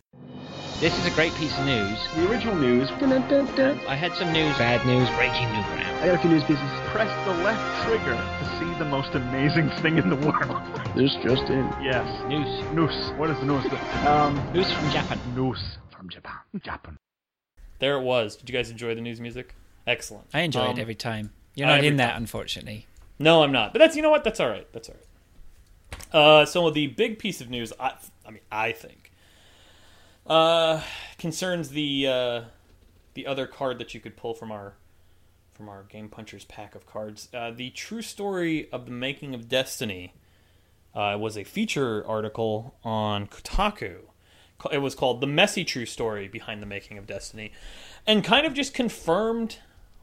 This is a great piece of news. The original news. I had some news, bad news, breaking new ground. I got a few news pieces. Press the left trigger to see the most amazing thing in the world. This just in. yes. News. News. What is the news? Um, News from Japan. news from Japan. Japan. There it was. Did you guys enjoy the news music? Excellent. I enjoy Um, it every time. You're not every in that, time. unfortunately. No, I'm not. But that's you know what? That's all right. That's all right. Uh, so the big piece of news, I, I mean, I think, uh, concerns the uh, the other card that you could pull from our from our Game Punchers pack of cards. Uh, the true story of the making of Destiny uh, was a feature article on Kotaku. It was called "The Messy True Story Behind the Making of Destiny," and kind of just confirmed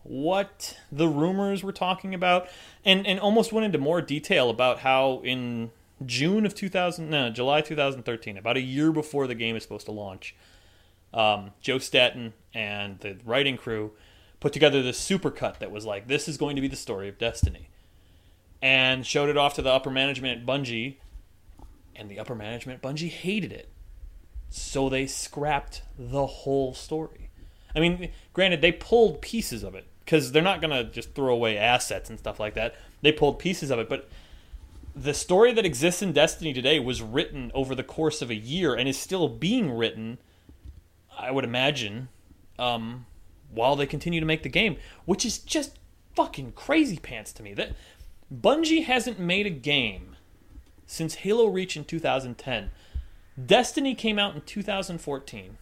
what the rumors were talking about and and almost went into more detail about how in June of 2000 no July 2013 about a year before the game is supposed to launch um, Joe Staten and the writing crew put together this supercut that was like this is going to be the story of Destiny and showed it off to the upper management at Bungie and the upper management at Bungie hated it so they scrapped the whole story I mean, granted, they pulled pieces of it because they're not going to just throw away assets and stuff like that. They pulled pieces of it, but the story that exists in Destiny today was written over the course of a year and is still being written, I would imagine, um, while they continue to make the game, which is just fucking crazy pants to me. That Bungie hasn't made a game since Halo Reach in 2010. Destiny came out in 2014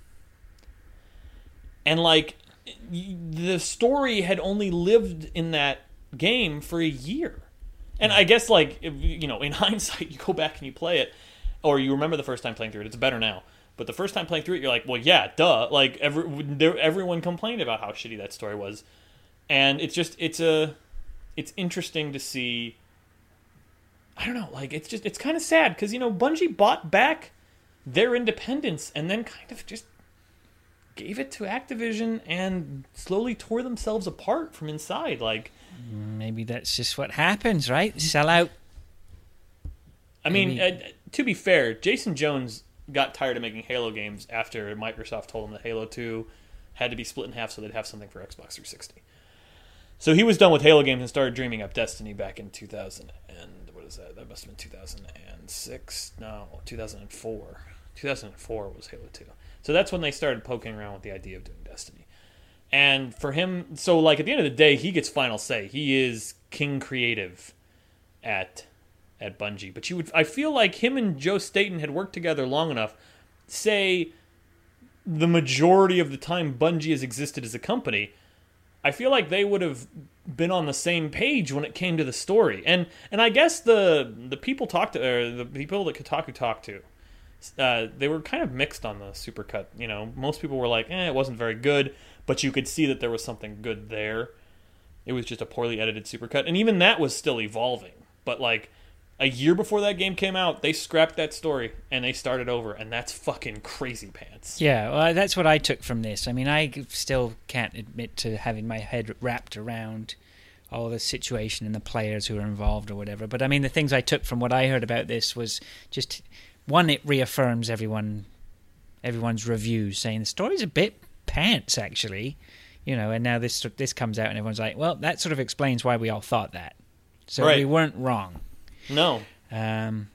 and like the story had only lived in that game for a year and i guess like if, you know in [laughs] hindsight you go back and you play it or you remember the first time playing through it it's better now but the first time playing through it you're like well yeah duh like every, there, everyone complained about how shitty that story was and it's just it's a it's interesting to see i don't know like it's just it's kind of sad because you know bungie bought back their independence and then kind of just gave it to Activision and slowly tore themselves apart from inside. Like, Maybe that's just what happens, right? Sell out. I mean, uh, to be fair, Jason Jones got tired of making Halo games after Microsoft told him that Halo 2 had to be split in half so they'd have something for Xbox 360. So he was done with Halo games and started dreaming up Destiny back in 2000 and what is that? That must have been 2006. No, 2004. 2004 was Halo 2. So that's when they started poking around with the idea of doing. And for him, so like at the end of the day, he gets final say. He is king creative at at Bungie. But you would I feel like him and Joe Staten had worked together long enough. Say the majority of the time Bungie has existed as a company, I feel like they would have been on the same page when it came to the story. And and I guess the the people talked to or the people that Kotaku talked to, uh, they were kind of mixed on the supercut. You know, most people were like, "Eh, it wasn't very good," but you could see that there was something good there. It was just a poorly edited supercut, and even that was still evolving. But like a year before that game came out, they scrapped that story and they started over, and that's fucking crazy pants. Yeah, well, that's what I took from this. I mean, I still can't admit to having my head wrapped around all the situation and the players who are involved or whatever. But I mean, the things I took from what I heard about this was just one, it reaffirms everyone, everyone's reviews saying the story's a bit pants actually, you know. And now this this comes out and everyone's like, well, that sort of explains why we all thought that. So Right. we weren't wrong. No, Um,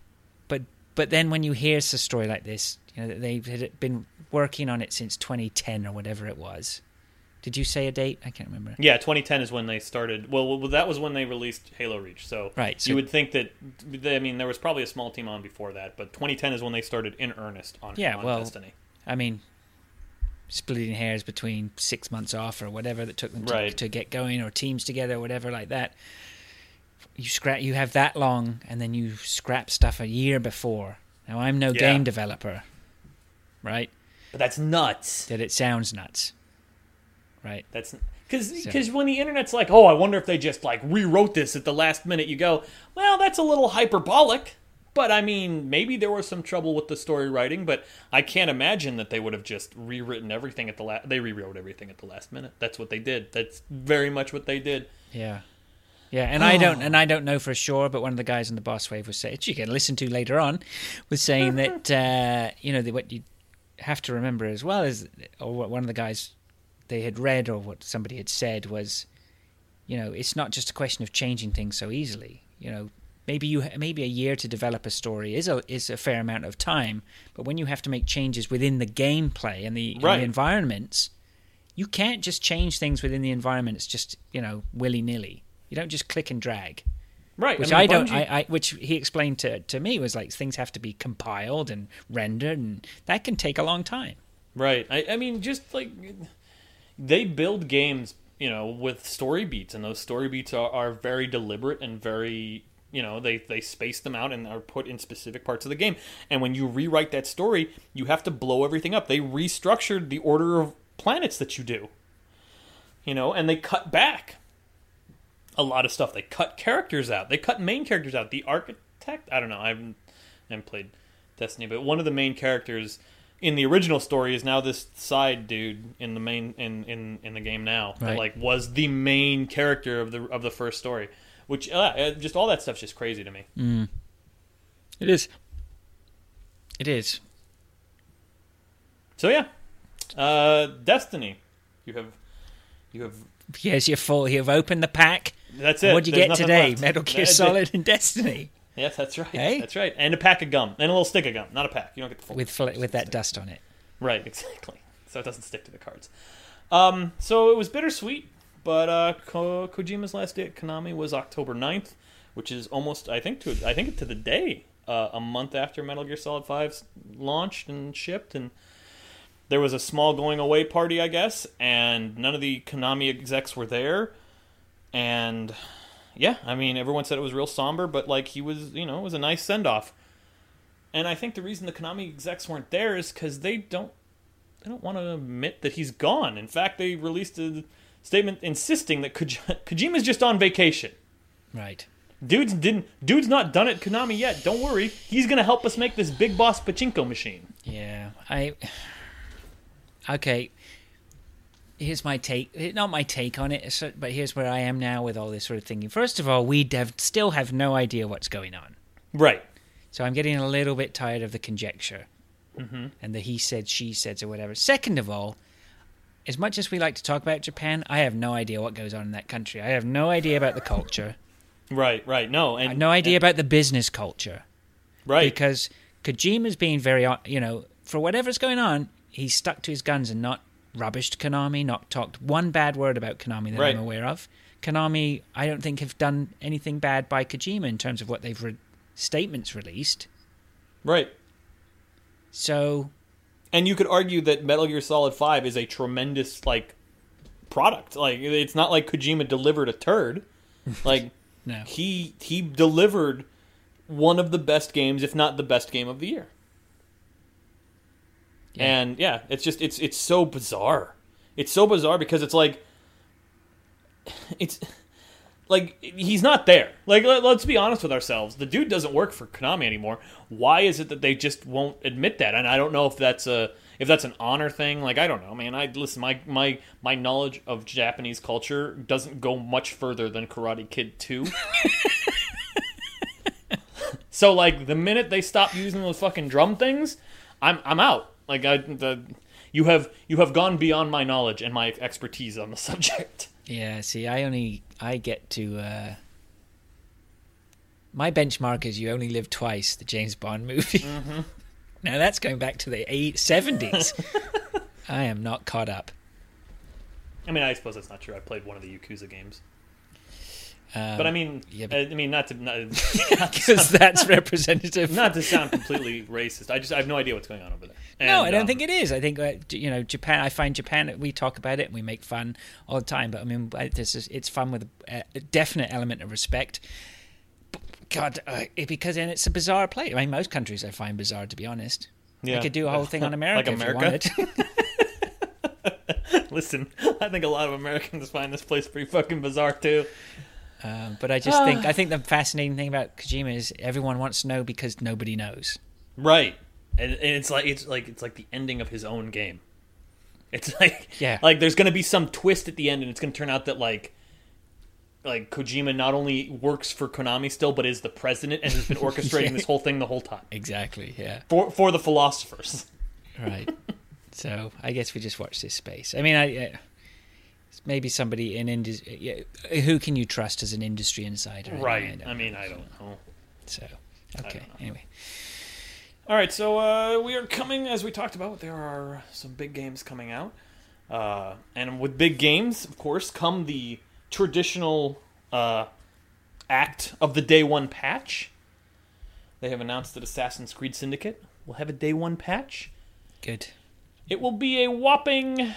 but but then when you hear a story like this, you know that they had been working on it since 2010 or whatever it was. Did you say a date? I can't remember. Yeah, 2010 is when they started. Well, well, that was when they released Halo Reach. So, Right, so- you would think that. I mean, there was probably a small team on before that, but 2010 is when they started in earnest on, Yeah, on well- Destiny. I mean, splitting hairs between six months off or whatever that took them to, Right. to get going, or teams together, or whatever like that. You scrap. You have that long, and then you scrap stuff a year before. Now I'm no Yeah. game developer, right? But that's nuts. That it sounds nuts, right? That's because So- because when the internet's like, oh, I wonder if they just like rewrote this at the last minute. You go, well, that's a little hyperbolic, But I mean, maybe there was some trouble with the story writing, but I can't imagine that they would have just rewritten everything at the last. They rewrote everything at the last minute. That's what they did. That's very much what they did. Yeah. Yeah, and I don't and I don't know for sure, but one of the guys in the boss wave was saying, which you can listen to later on, was saying [laughs] that uh, you know that what you have to remember as well is, or what one of the guys they had read or what somebody had said was, you know, it's not just a question of changing things so easily. You know, maybe you maybe a year to develop a story is a is a fair amount of time, but when you have to make changes within the gameplay and the, and the environments, you can't just change things within the environment. It's just you know willy nilly. You don't just click and drag. Right. Which mean, I, don't. I, I which he explained to to me was like things have to be compiled and rendered, and that can take a long time. Right. I, I mean, just like they build games, you know, with story beats, and those story beats are, are very deliberate and very, you know, they they space them out and are put in specific parts of the game. And when you rewrite that story, you have to blow everything up. They restructured the order of planets that you do, you know, and they cut back a lot of stuff. They cut characters out. They cut main characters out. The architect, I don't know. I haven't, I haven't played Destiny, but one of the main characters in the original story is now this side dude in the main in in, in the game now that like was the main character of the of the first story. Which uh, just all that stuff's just crazy to me. It is. It is. So yeah, uh, Destiny. You have you have Yes, you're full. You've opened the pack. that's it. What do you There's get today? left. Metal Gear Solid and Destiny Yes, that's right. Hey? That's right. And a pack of gum and a little stick of gum, not a pack. You don't get the full. with fl- with that dust on it. Right, [laughs] exactly. So it doesn't stick to the cards. Um, so it was bittersweet, but uh, Ko- Kojima's last day at Konami was October 9th, which is almost, I think, to I think to the day, uh, a month after Metal Gear Solid 5 launched and shipped, and there was a small going away party, I guess, and none of the Konami execs were there, and yeah, I mean, everyone said it was real somber, but like he was, you know, it was a nice send off. And I think the reason the Konami execs weren't there is because they don't they don't want to admit that he's gone. In fact, they released a statement insisting that Koj- Kojima's just on vacation. Right. Dude's didn't. Dude's not done at Konami yet. Don't worry. He's gonna help us make this big boss pachinko machine. Yeah. I. Okay. Here's my take. Not my take on it, but here's where I am now with all this sort of thinking. First of all, we have, still have no idea what's going on. Right. So I'm getting a little bit tired of the conjecture mm-hmm. and the he said, she said, or whatever. Second of all, as much as we like to talk about Japan, I have no idea what goes on in that country. I have no idea about the culture. Right. Right. No. I And have no idea about the business culture Right. because Kojima's being very, uh, you know, for whatever's going on, he's stuck to his guns and not rubbished Konami, not talked one bad word about Konami that Right. I'm aware of. Konami, I don't think have done anything bad by Kojima in terms of what they've re- statements released. right. So And you could argue that Metal Gear Solid Five is a tremendous like product. Like it's not like Kojima delivered a turd. [laughs] Like no, he he delivered one of the best games, if not the best game of the year. Yeah. And yeah, it's just it's it's so bizarre. It's so bizarre because it's like [sighs] it's like he's not there. Like let, us be honest with ourselves. The dude doesn't work for Konami anymore. Why is it that they just won't admit that? And I don't know if that's a if that's an honor thing. Like I don't know, man. I listen. My my my knowledge of Japanese culture doesn't go much further than Karate Kid Two. [laughs] so like the minute they stop using those fucking drum things, I'm I'm out. Like I the you have you have gone beyond my knowledge and my expertise on the [laughs] subject. yeah. See, I only I get to. uh My benchmark is "You Only Live Twice," the James Bond movie. [laughs] now that's going back to the eight seventies. [laughs] I am not caught up. I mean, I suppose that's not true. I played one of the Yakuza games, Um, but I mean, yeah, I, I mean, not to not, [laughs] not, to because that's representative. not to sound completely racist. I just I have no idea what's going on over there. no, I don't um, think it is. I think uh, you know Japan. I find Japan. We talk about it and we make fun all the time. But I mean, this is it's fun with a, a definite element of respect. But God, uh, it, because and it's a bizarre place. I mean, most countries I find bizarre to be honest. Yeah. I could do a whole thing on [laughs] America, Like if America? [laughs] Listen, I think a lot of Americans find this place pretty fucking bizarre too. Um, but I just think I think the fascinating thing about Kojima is everyone wants to know because nobody knows. Right, and, and it's like it's like it's like the ending of his own game. It's [laughs] like Yeah. like there's gonna be some twist at the end, and it's gonna turn out that like like Kojima not only works for Konami still, but is the president and has been [laughs] orchestrating this whole thing the whole time Exactly. Yeah. for for the philosophers. Right. [laughs] so I guess we just watch this space. I mean, I. Uh, Maybe somebody in industry. Who can you trust as an industry insider? Right. I know. mean, I don't know. So, okay. know. Anyway, All right, so uh, we are coming, as we talked about. There are some big games coming out, uh, and with big games, of course, come the traditional uh, act of the day one patch. They have announced that Assassin's Creed Syndicate will have a day one patch. good. It will be a whopping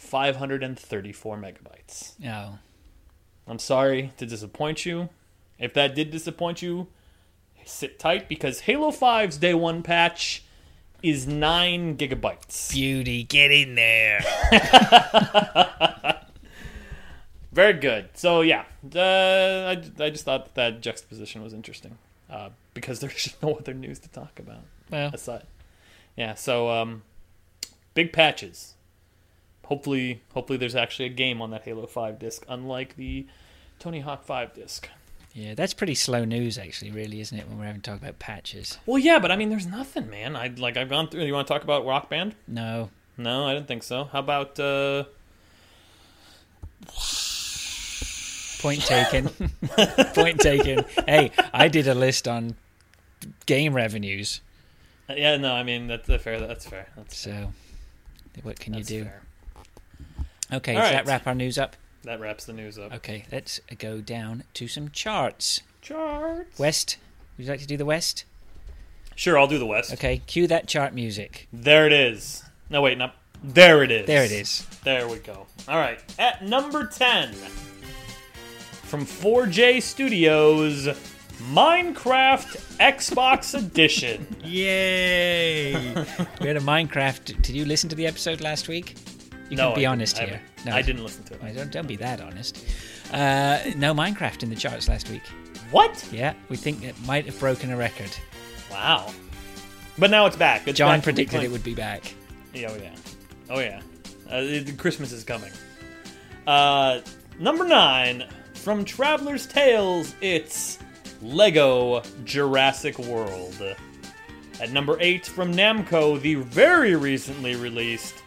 534 megabytes. Oh, I'm sorry to disappoint you. If that did disappoint you, sit tight because Halo 5's day one patch is 9 gigabytes. beauty, get in there. [laughs] Very good. So, yeah, uh, I, I just thought that juxtaposition was interesting uh, because there's just no other news to talk about well, aside. Yeah, so um, big patches. Hopefully, hopefully there's actually a game on that Halo 5 disc, unlike the Tony Hawk 5 disc. yeah, that's pretty slow news, actually, really, isn't it? When we're having to talk about patches. Well, yeah, but I mean, there's nothing, man. I like I've gone through. You want to talk about Rock Band? No, No, I didn't think so. How about uh, point taken. [laughs] point taken. Hey, I did a list on game revenues, yeah? No, I mean that's fair. That's fair. That's, so what can that's you do? fair. Okay, All does right. that wrap our news up? That wraps the news up. Okay, let's go down to some charts. Charts. West, would you like to do the West? Sure, I'll do the West. Okay, cue that chart music. There it is. No, wait, not there. It is. There it is. There we go. All right, at number ten from 4J Studios, Minecraft Xbox Edition. [laughs] Yay! [laughs] we had a Minecraft. Did you listen to the episode last week? You no, can be I honest didn't. here. I, I didn't listen to it. I don't, don't be that honest. Uh, no Minecraft in the charts last week. What? Yeah, we think it might have broken a record. Wow. But now it's back. It's John back predicted it would be back. Yeah, oh yeah, oh yeah. Uh, Christmas is coming. Uh, number nine from Traveller's Tales. It's Lego Jurassic World. At number eight from Namco, the very recently released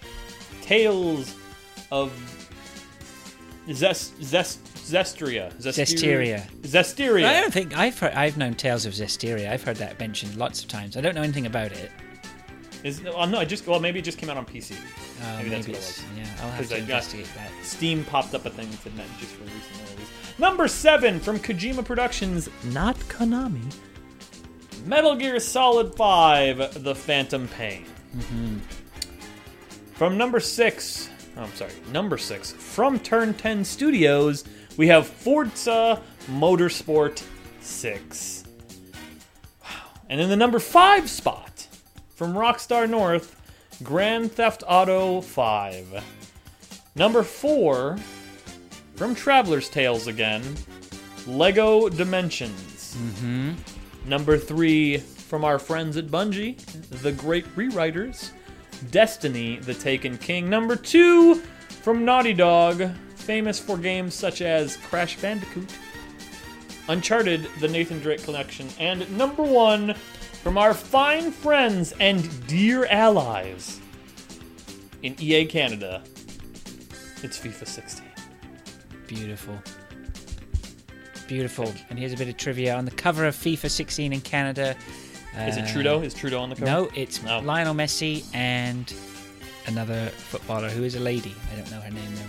Tales of Zest Zest Zestria. Zestiria. Zestiria. I don't think I've heard, I've known Tales of Zestiria. I've heard that mentioned lots of times. I don't know anything about it. Is oh, no, I just well maybe it just came out on PC. Uh, Maybe that's what it was. yeah. I'll have to I got- that. Steam popped up a thing that meant just for recently released. Number seven from Kojima Productions, not Konami. Metal Gear Solid 5, The Phantom Pain. From number six, oh, I'm sorry, number six, from Turn 10 Studios, we have Forza Motorsport 6. Wow. And in the number five spot, from Rockstar North, Grand Theft Auto 5. Number four, from Traveller's Tales again, Lego Dimensions. Mm-hmm. Number three, from our friends at Bungie, The Great Rewriters, Destiny, The Taken King. Number two, from Naughty Dog, famous for games such as Crash Bandicoot, Uncharted, The Nathan Drake Collection, and number one, from our fine friends and dear allies in EA Canada, it's FIFA 16. Beautiful. Beautiful. And here's a bit of trivia on the cover of FIFA 16 in Canada. Is it Trudeau? Is Trudeau on the cover? No, it's No. Lionel Messi and another footballer who is a lady. I don't know her name though.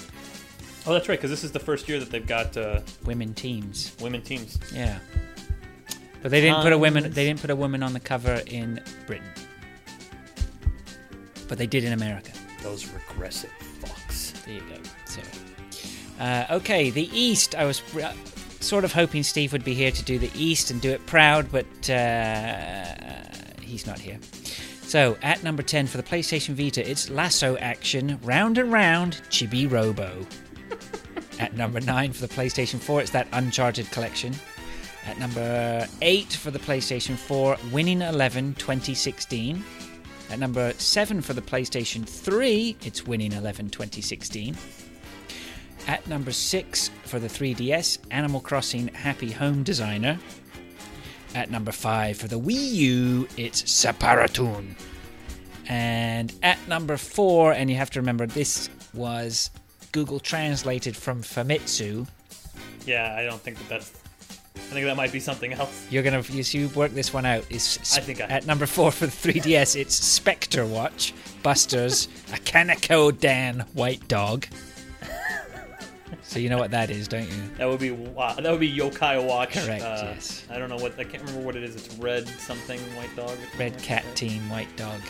Oh, that's right, because this is the first year that they've got uh, Women teams. women teams. Yeah. But they didn't put a woman. They didn't put a woman on the cover in Britain. But they did in America. Those regressive fucks. There you go. So, uh, okay, the East. I was uh, sort of hoping Steve would be here to do the East and do it proud, but uh, he's not here. So, at number 10 for the PlayStation Vita, it's Lasso Action Round and Round Chibi Robo. [laughs] At number 9 for the PlayStation 4, it's that Uncharted collection. At number 8 for the PlayStation 4, Winning 11 2016. At number 7 for the PlayStation 3, it's Winning 11 2016. At number 6 for the 3DS, Animal Crossing Happy Home Designer. At number 5 for the Wii U, it's Separatune. And at number 4, and you have to remember this was Google translated from Famitsu. Yeah, I don't think that that's. I think that might be something else. You're gonna you, you work this one out. Is I think I- at number four for the 3DS, it's Spectre Watch, Busters, a Kaneko Dan White Dog. So you know what that is, don't you? That would be wa- that would be Yokai Watch. Correct, uh, yes. I don't know what I can't remember what it is. It's Red something White Dog. Red Cat. Team White Dog,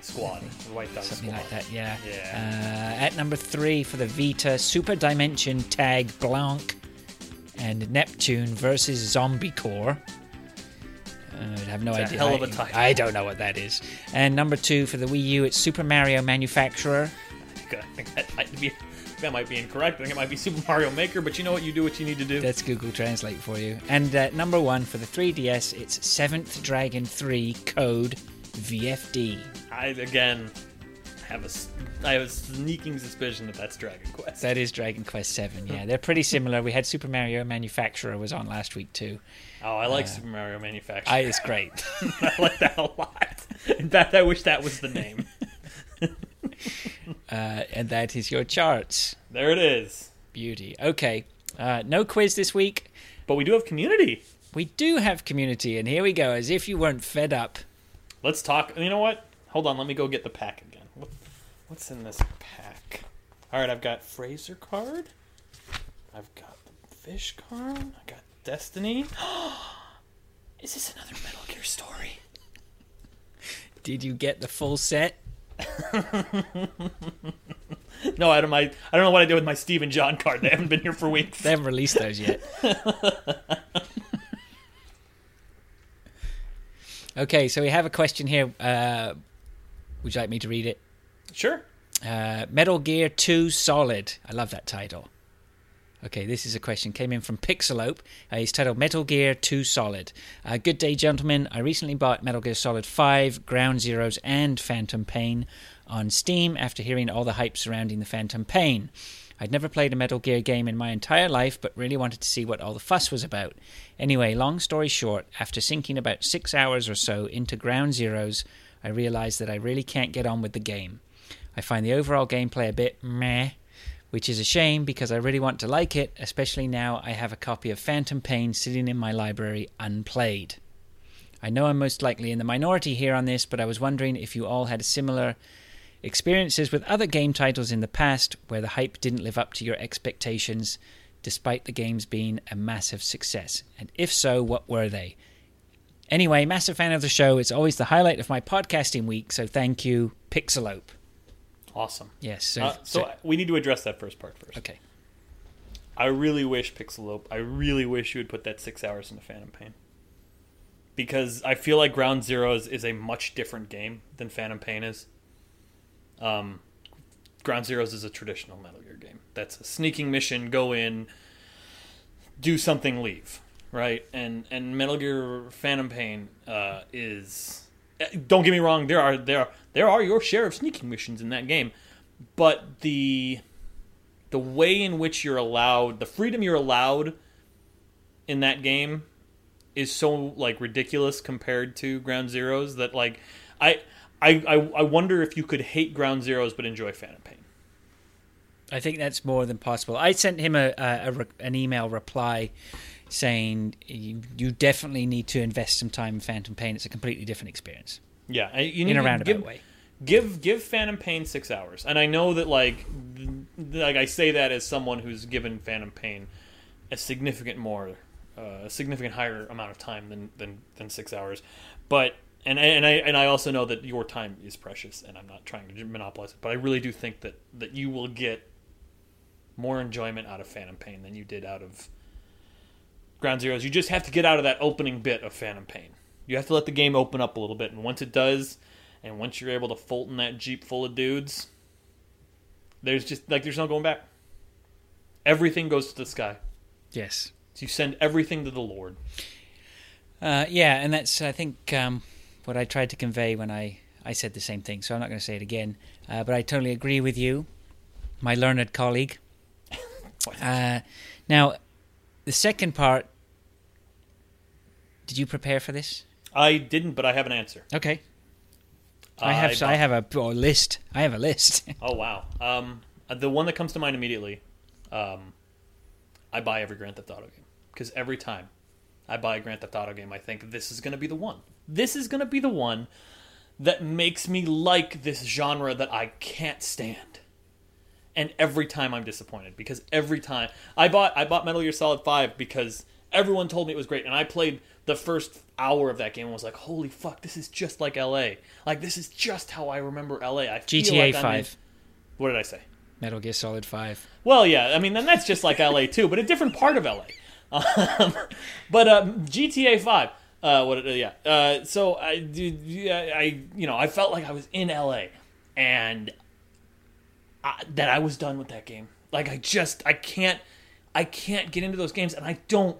Squad. White Dog something Squad. like that. Yeah. Yeah. Uh, at number three for the Vita, Super Dimension Tag Blanc, and Neptune versus Zombie Core. Uh, I have no idea. hell of a I- title. I don't know what that is. And number two for the Wii U, it's Super Mario Manufacturer. I think that might be that might be incorrect. I think it might be [laughs] Super Mario Maker. But you know what? You do what you need to do. That's Google Translate for you. And uh, number one for the 3DS, it's Seventh Dragon 3 Code VFD. I again have a I have a sneaking suspicion that that's Dragon Quest. That is Dragon Quest 7. Yeah, they're pretty similar. We had Super Mario Manufacturer was on last week too. oh, I like Super Mario Manufacturer. I is great. [laughs] I like that a lot. In fact, I wish that was the name. [laughs] uh, and that is your charts. There it is. Beauty. Okay. Uh, no quiz this week. But we do have community. We do have community, and here we go. As if you weren't fed up. Let's talk. You know what? Hold on. Let me go get the pack again. What's in this pack? All right, I've got Fraser card. I've got the fish card. I got Destiny. [gasps] Is this another Metal Gear story? Did you get the full set? [laughs] No, I don't. My, I don't know what I did with my Steve and John card. They haven't been here for weeks. They haven't released those yet. [laughs] okay, so we have a question here. Uh, would you like me to read it? Sure. Uh, Metal Gear 2 Solid. I love that title. Okay, this is a question. Came in from Pixelope. Uh, it's titled Metal Gear 2 Solid. Uh, good day, gentlemen. I recently bought Metal Gear Solid 5, Ground Zeroes, and Phantom Pain on Steam after hearing all the hype surrounding the Phantom Pain. I'd never played a Metal Gear game in my entire life, but really wanted to see what all the fuss was about. Anyway, long story short, after sinking about six hours or so into Ground Zeroes, I realized that I really can't get on with the game. I find the overall gameplay a bit meh, which is a shame because I really want to like it, especially now I have a copy of Phantom Pain sitting in my library unplayed. I know I'm most likely in the minority here on this, but I was wondering if you all had similar experiences with other game titles in the past where the hype didn't live up to your expectations despite the games being a massive success. And if so, what were they? Anyway, massive fan of the show. It's always the highlight of my podcasting week, so thank you, Pixelope. Awesome. Yes. So, Uh, so we need to address that first part first. okay. I really wish Pixelope. I really wish you would put that six hours into Phantom Pain. Because I feel like Ground Zeroes is a much different game than Phantom Pain is. Um, Ground Zeroes is a traditional Metal Gear game. That's a sneaking mission. Go in, do something, leave. Right, and and Metal Gear Phantom Pain uh, is. Don't get me wrong. There are there are, there are your share of sneaking missions in that game, but the the way in which you're allowed the freedom you're allowed in that game is so like ridiculous compared to ground zeroes that like i i i, wonder if you could hate ground zeroes but enjoy phantom pain I think that's more than possible. I sent him a, a, a an email reply saying you, you definitely need to invest some time in Phantom Pain. It's a completely different experience yeah you need in a roundabout give, way. give give phantom pain six hours and i know that like like i say that as someone who's given phantom pain a significant more uh, a significant higher amount of time than than, than six hours but and and I and I also know that your time is precious, and I'm not trying to monopolize it, but I really do think that that you will get more enjoyment out of Phantom Pain than you did out of Ground Zeroes. You just have to get out of that opening bit of Phantom Pain. You have to let the game open up a little bit, and once it does, and once you're able to Fulton that jeep full of dudes, there's just like there's no going back. Everything goes to the sky. Yes. So you send everything to the Lord. Uh, yeah, and that's I think um, what I tried to convey when I I said the same thing. So I'm not going to say it again. Uh, but I totally agree with you, my learned colleague. [laughs] Uh, now, the second part. Did you prepare for this? I didn't, but I have an answer. Okay. I have I, bought- have a oh, list. I have a list. [laughs] Oh wow. Um, the one that comes to mind immediately, um, I buy every Grand Theft Auto game because every time I buy a Grand Theft Auto game, I think this is going to be the one. This is going to be the one that makes me like this genre that I can't stand. And every time I'm disappointed because every time I bought I bought Metal Gear Solid 5 because everyone told me it was great and I played the first hour of that game and was like, "Holy fuck, this is just like LA. Like this is just how I remember LA." I GTA like I'm in- Five, what did I say? Metal Gear Solid Five. Well, yeah, I mean, then that's just like LA too, but a different part of LA. [laughs] Um, but um, GTA Five, uh, what? Uh, yeah. Uh, so I, I, you know, I felt like I was in LA, and I, that I was done with that game. Like I just, I can't, I can't get into those games, and I don't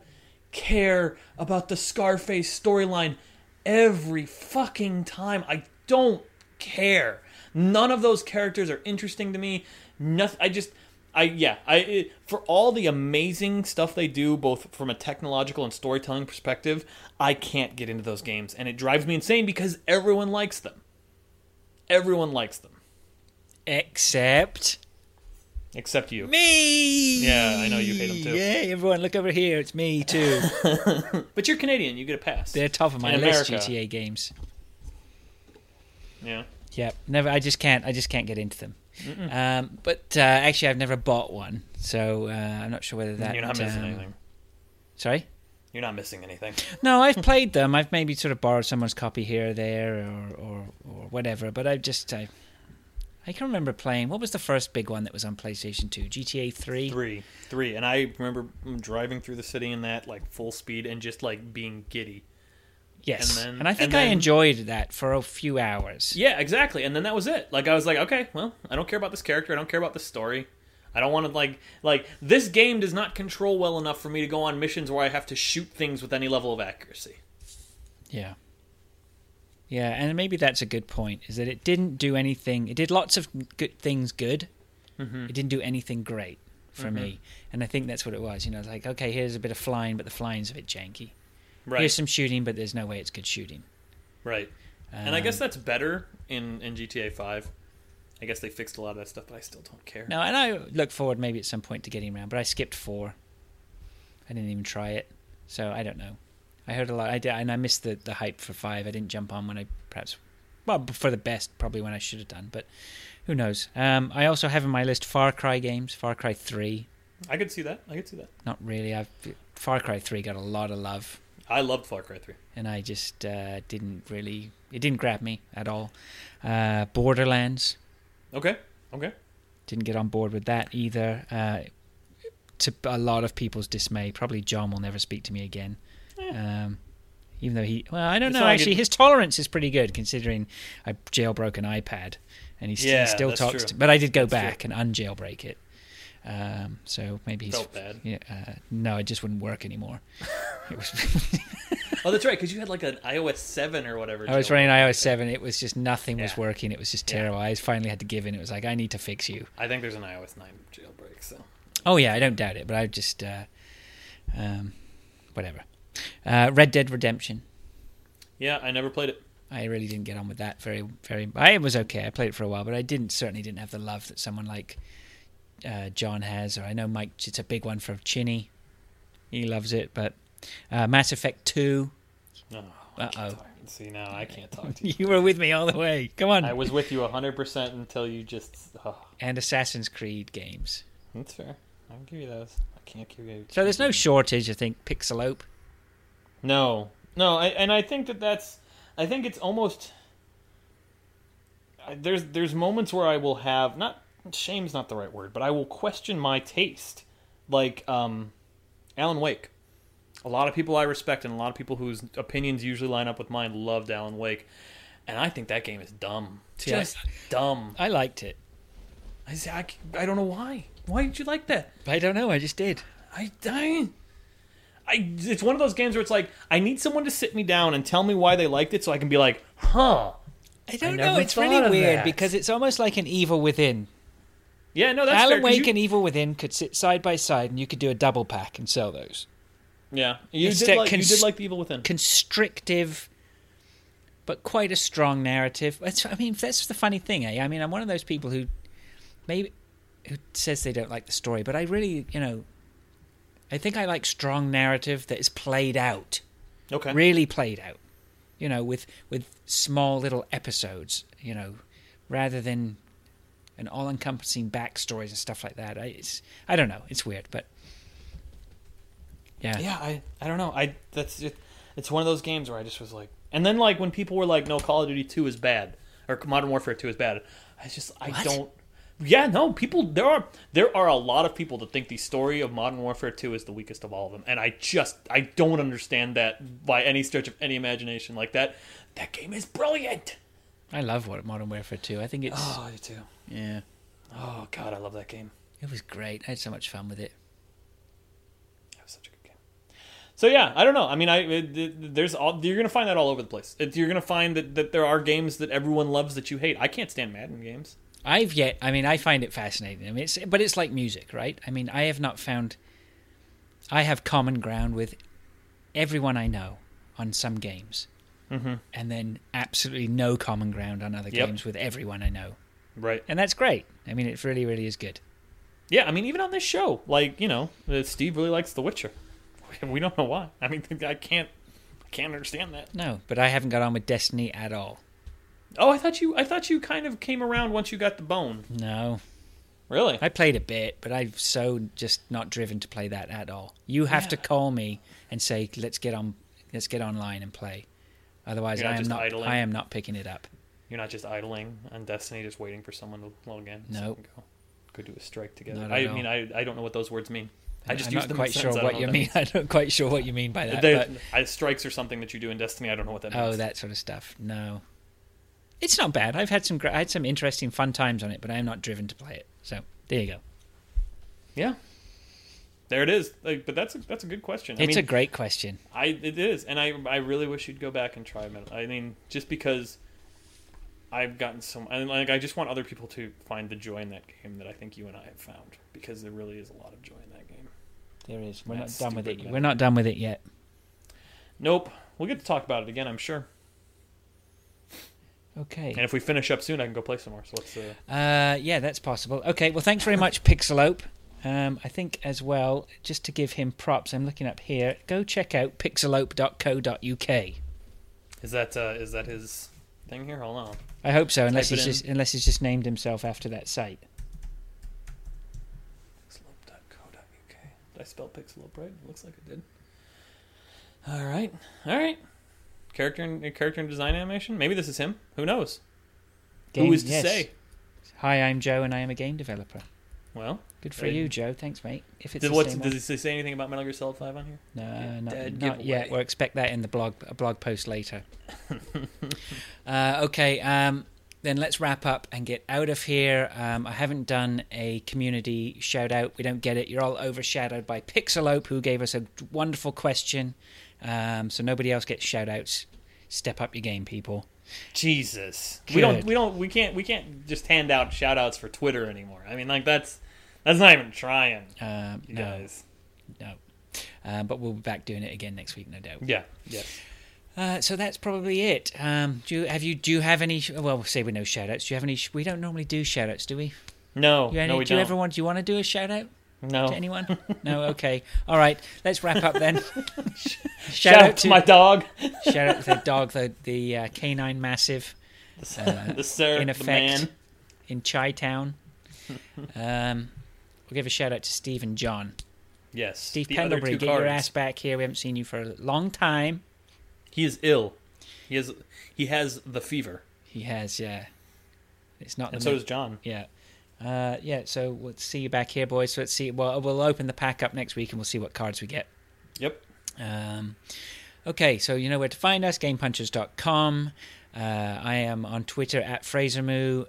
care about the Scarface storyline every fucking time. I don't care. None of those characters are interesting to me. Nothing. I just. I yeah. I it, for all the amazing stuff they do, both from a technological and storytelling perspective, I can't get into those games, and it drives me insane because everyone likes them. Everyone likes them, Except except you. me. Yeah, I know you hate them too. Yeah, everyone, look over here. It's me too. [laughs] But you're Canadian. You get a pass. They're top of my In list. America. GTA games. Yeah. Yeah, never. I just can't. I just can't get into them. Um, but uh, actually, I've never bought one, so uh, I'm not sure whether that. You're not missing um, anything. Sorry. You're not missing anything. No, I've played them. I've maybe sort of borrowed someone's copy here or there, or or, or whatever. But I've just I, I can remember playing. What was the first big one that was on PlayStation Two? GTA Three. Three, three, and I remember driving through the city in that like full speed and just like being giddy. Yes, And and, I think and I enjoyed that for a few hours. Yeah, exactly. And then that was it. Like I was like, okay, well, I don't care about this character. I don't care about this story. I don't want to like like this game does not control well enough for me to go on missions where I have to shoot things with any level of accuracy. Yeah. Yeah, and maybe that's a good point. Is that it didn't do anything. It did lots of good things good. Mm-hmm. It didn't do anything great for me, and I think that's what it was. You know, it's like okay, here's a bit of flying, but the flying's a bit janky. Right. Here's some shooting, but there's no way it's good shooting. Right. and I guess Um, that's better in in GTA 5. I guess they fixed a lot of that stuff, but I still don't care. No, and I look forward maybe at some point to getting around, but I skipped four. I didn't even try it, so I don't know. I heard a lot, I did, and I missed the the hype for five. I didn't jump on when I perhaps, well, for the best, probably when I should have done, but who knows? Um, I also have in my list Far Cry games, Far Cry Three. I could see that. I could see that. Not really. I've Far Cry Three got a lot of love, I loved Far Cry 3. and I just uh, didn't really. It didn't grab me at all. Uh, Borderlands. Okay. Okay. didn't get on board with that either. Uh, to a lot of people's dismay, probably John will never speak to me again. Um, even though he, well, I don't It's know. Actually, it- his tolerance is pretty good considering I jailbroke an iPad, and he, Yeah, he still talks. true. To, but I did go That's true. back and unjailbreak it. Um, so maybe he's Felt bad. Yeah, uh, no, it just wouldn't work anymore. [laughs] was. [laughs] Oh, that's right, because you had like an iOS 7 or whatever. I was running iOS seven. It was just nothing was working. It was just Yeah. terrible. I finally had to give in. It was like I need to fix you. I think there's an iOS 9 jailbreak, so. Oh yeah, I don't doubt it, but I just uh, um, whatever. Uh, Red Dead Redemption. Yeah, I never played it. I really didn't get on with that very very. I it was okay. I played it for a while, but I didn't certainly didn't have the love that someone like uh, John has, or I know Mike. It's a big one for Chinny. He loves it, but uh, Mass Effect Two. No. Uh oh, See, now I can't talk to [laughs] you. you were with me all the way. Come on. I was with you 100% until you just. Oh, and Assassin's Creed games. that's fair. I'll give you those. I can't give you. So there's no shortage. I think Pixelope. No, no, I, and I think that that's. I think it's almost. There's there's moments where I will have not shame's not the right word, but I will question my taste, like um, Alan Wake. A lot of people I respect and a lot of people whose opinions usually line up with mine loved Alan Wake, and I think that game is dumb, I- just dumb. I liked it. I say I don't know why. Why did you like that? I don't know. I just did. I, I, I, it's one of those games where it's like I need someone to sit me down and tell me why they liked it, so I can be like, huh. I don't never know. It's really weird that. because it's almost like an Evil Within. Yeah, no, that's fair, Wake you- and Evil Within could sit side by side, and you could do a double pack and sell those. Yeah, you It's did like you did like the Evil Within. Constrictive, but quite a strong narrative. I mean, that's the funny thing. Eh? I mean, I'm one of those people who maybe who says they don't like the story, but I really, you know, I think I like strong narrative that is played out. okay. really played out you know with with small little episodes you know rather than an all-encompassing backstories and stuff like that I, it's i don't know it's weird but yeah Yeah, I I don't know. I that's just, it's one of those games where I just was like, and then like when people were like, "No, Call of Duty Two is bad," or "Modern Warfare Two is bad," I just I What? don't. Yeah, no, people there are there are a lot of people that think the story of Modern Warfare Two is the weakest of all of them, and I just I don't understand that by any stretch of any imagination. Like that, that game is brilliant. i love what modern warfare 2 i think it's Oh, I do too. yeah Oh God, I love that game. it was great i had so much fun with it That was such a good game. So yeah, I don't know. I mean, I it, it- there's all you're gonna find that all over the place. It, you're gonna find that, that there are games that everyone loves that you hate. I can't stand Madden games. I've yet. I mean, I find it fascinating. I mean, it's but it's like music, right? I mean, I have not found. I have common ground with everyone I know on some games, mm-hmm. and then absolutely no common ground on other Yep. games with everyone I know, Right. and that's great. I mean, it really, really is good. Yeah. I mean, even on this show, like you know, uh, Steve really likes The Witcher. [laughs] We don't know why. I mean, [laughs] I can't. I can't understand that. No, but I haven't got on with Destiny at all. Oh, I thought you. I thought you kind of came around once you got the bone. No, Really? I played a bit, but I'm so just not driven to play that at all. You have to call me and say, "Let's get on, let's get online and play." Otherwise, not I am not. idling? I am not picking it up. You're not just idling on Destiny, just waiting for someone to log in. so Nope. can Go, go do a strike together. Not I mean, I, I don't know what those words mean. I just I'm use not them quite sure. I what you mean. [laughs] I'm not quite sure what you mean by [laughs] that. They- but- I, strikes are something that you do in Destiny. I don't know what that oh, means. oh, that sort of stuff. No, it's not bad. I've had some. I had some interesting, fun times on it, but I am not driven to play it. So there you go. Yeah. There it is. Like, but that's a, that's a good question. I it's mean, a great question. I it is, and I I really wish you'd go back and try Metal. I mean, just because I've gotten some, and like I just want other people to find the joy in that game that I think you and I have found because there really is a lot of joy in that game. There is. We're That's not done with it. stupid, We're not done with it yet. Nope. We'll get to talk about it again, I'm sure. Okay. And if we finish up soon, I can go play some more. So let's. Uh, Uh, yeah, that's possible. Okay, well, thanks very much, Pixelope. Um, I think as well, just to give him props, I'm looking up here. Go check out pixelope.co.uk. is that uh, is that his thing here? Hold on. I hope so, unless Type he's just unless he's just named himself after that site. Pixelope.co.uk. Did I spell Pixelope right? It looks like I did. All right, all right. Character and character and design animation. Maybe this is him. Who knows? Who Game- is to yes. say? Hi, I'm Joe, and I am a game developer. Well, Good for you- Joe. Thanks, mate. If it's did, does he say anything about Metal Gear Solid Five on here? No, Yeah, not, not yet. We'll expect that in the blog a blog post later. [laughs] uh, okay, um, then let's wrap up and get out of here. Um, I haven't done a community shout out. We don't get it. You're all overshadowed by Pixelope, who gave us a wonderful question. Um, so nobody else gets shout outs. Step up your game, people. Jesus, we don't, we don't, we can't, we can't just hand out shout outs for Twitter anymore. I mean, like that's that's not even trying, Um, you no, guys. no. Uh, but we'll be back doing it again next week, no doubt. Yeah, yes. Uh, so that's probably it. Um, do you have you do you have any? Well, we'll say we no shout outs. Do you have any? We don't normally do shout outs, do we? No, any, no, we do don't. ever want? Do you want to do a shout out no. to anyone? no. Okay. All right. Let's wrap up then. [laughs] Shout, out to my dog, shout out to the [laughs] dog, the the uh, canine massive uh, [laughs] the sir, in the effect man. in Chi Town. Um, we'll give a shout out to Steve and John. Yes, Steve Pendlebury, get your ass back here. We haven't seen you for a long time. He is ill. He has he has the fever, He has, yeah. It's not and the so mi- does John. Yeah. Uh, yeah, so we'll see you back here, boys. So let's see. Well, we'll open the pack up next week and we'll see what cards we get. Yep. Um, okay, so you know where to find us gamepunchers.com. Uh, I am on Twitter at FraserMoo.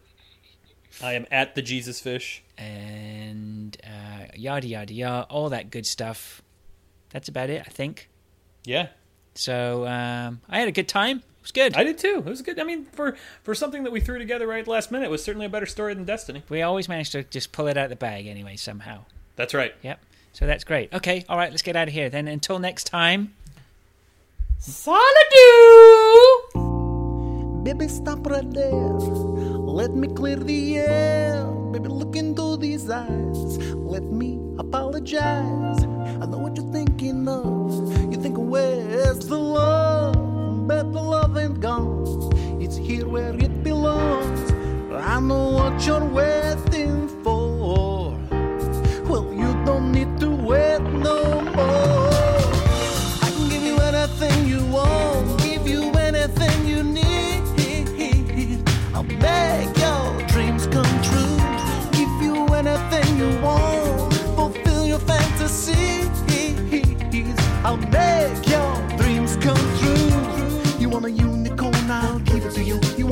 I am at the Jesus Fish. and uh, yada yada yada, all that good stuff. That's about it, I think. Yeah, So um, I had a good time. It was good. I did too. It was good. I mean, for for something that we threw together right at the last minute, it was certainly a better story than Destiny. we always managed to just pull it out of the bag anyway somehow. That's right. Yep. So that's great. Okay, all right, let's get out of here. Then until next time. Solitude. Baby, stop right there. Let me clear the air. Baby, look into these eyes. Let me apologize. I know what you're thinking of. You're thinking, where's the love? But the love ain't gone. It's here where it belongs. I know what you're waiting for. Well, you don't need to wait no more.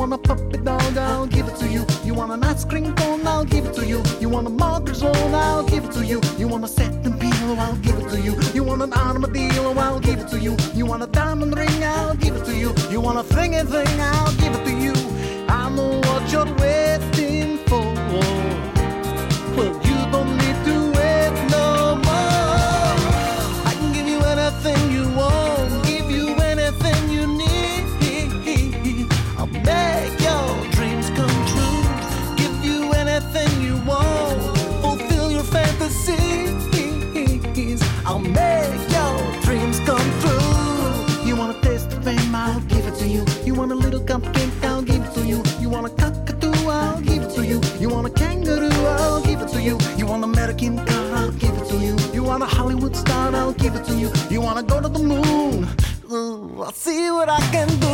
Want a puppy dog, I'll give it to you. You want an ice cream cone, I'll give it to you. You want a mortgage loan, I'll give it to you. You want a satin pillow, I'll give it to you. You want an armadillo, I'll give it to you. You want a diamond ring, I'll give it to you. You want a thingy thing, I'll give it to you. I know what you're waiting see what I can do.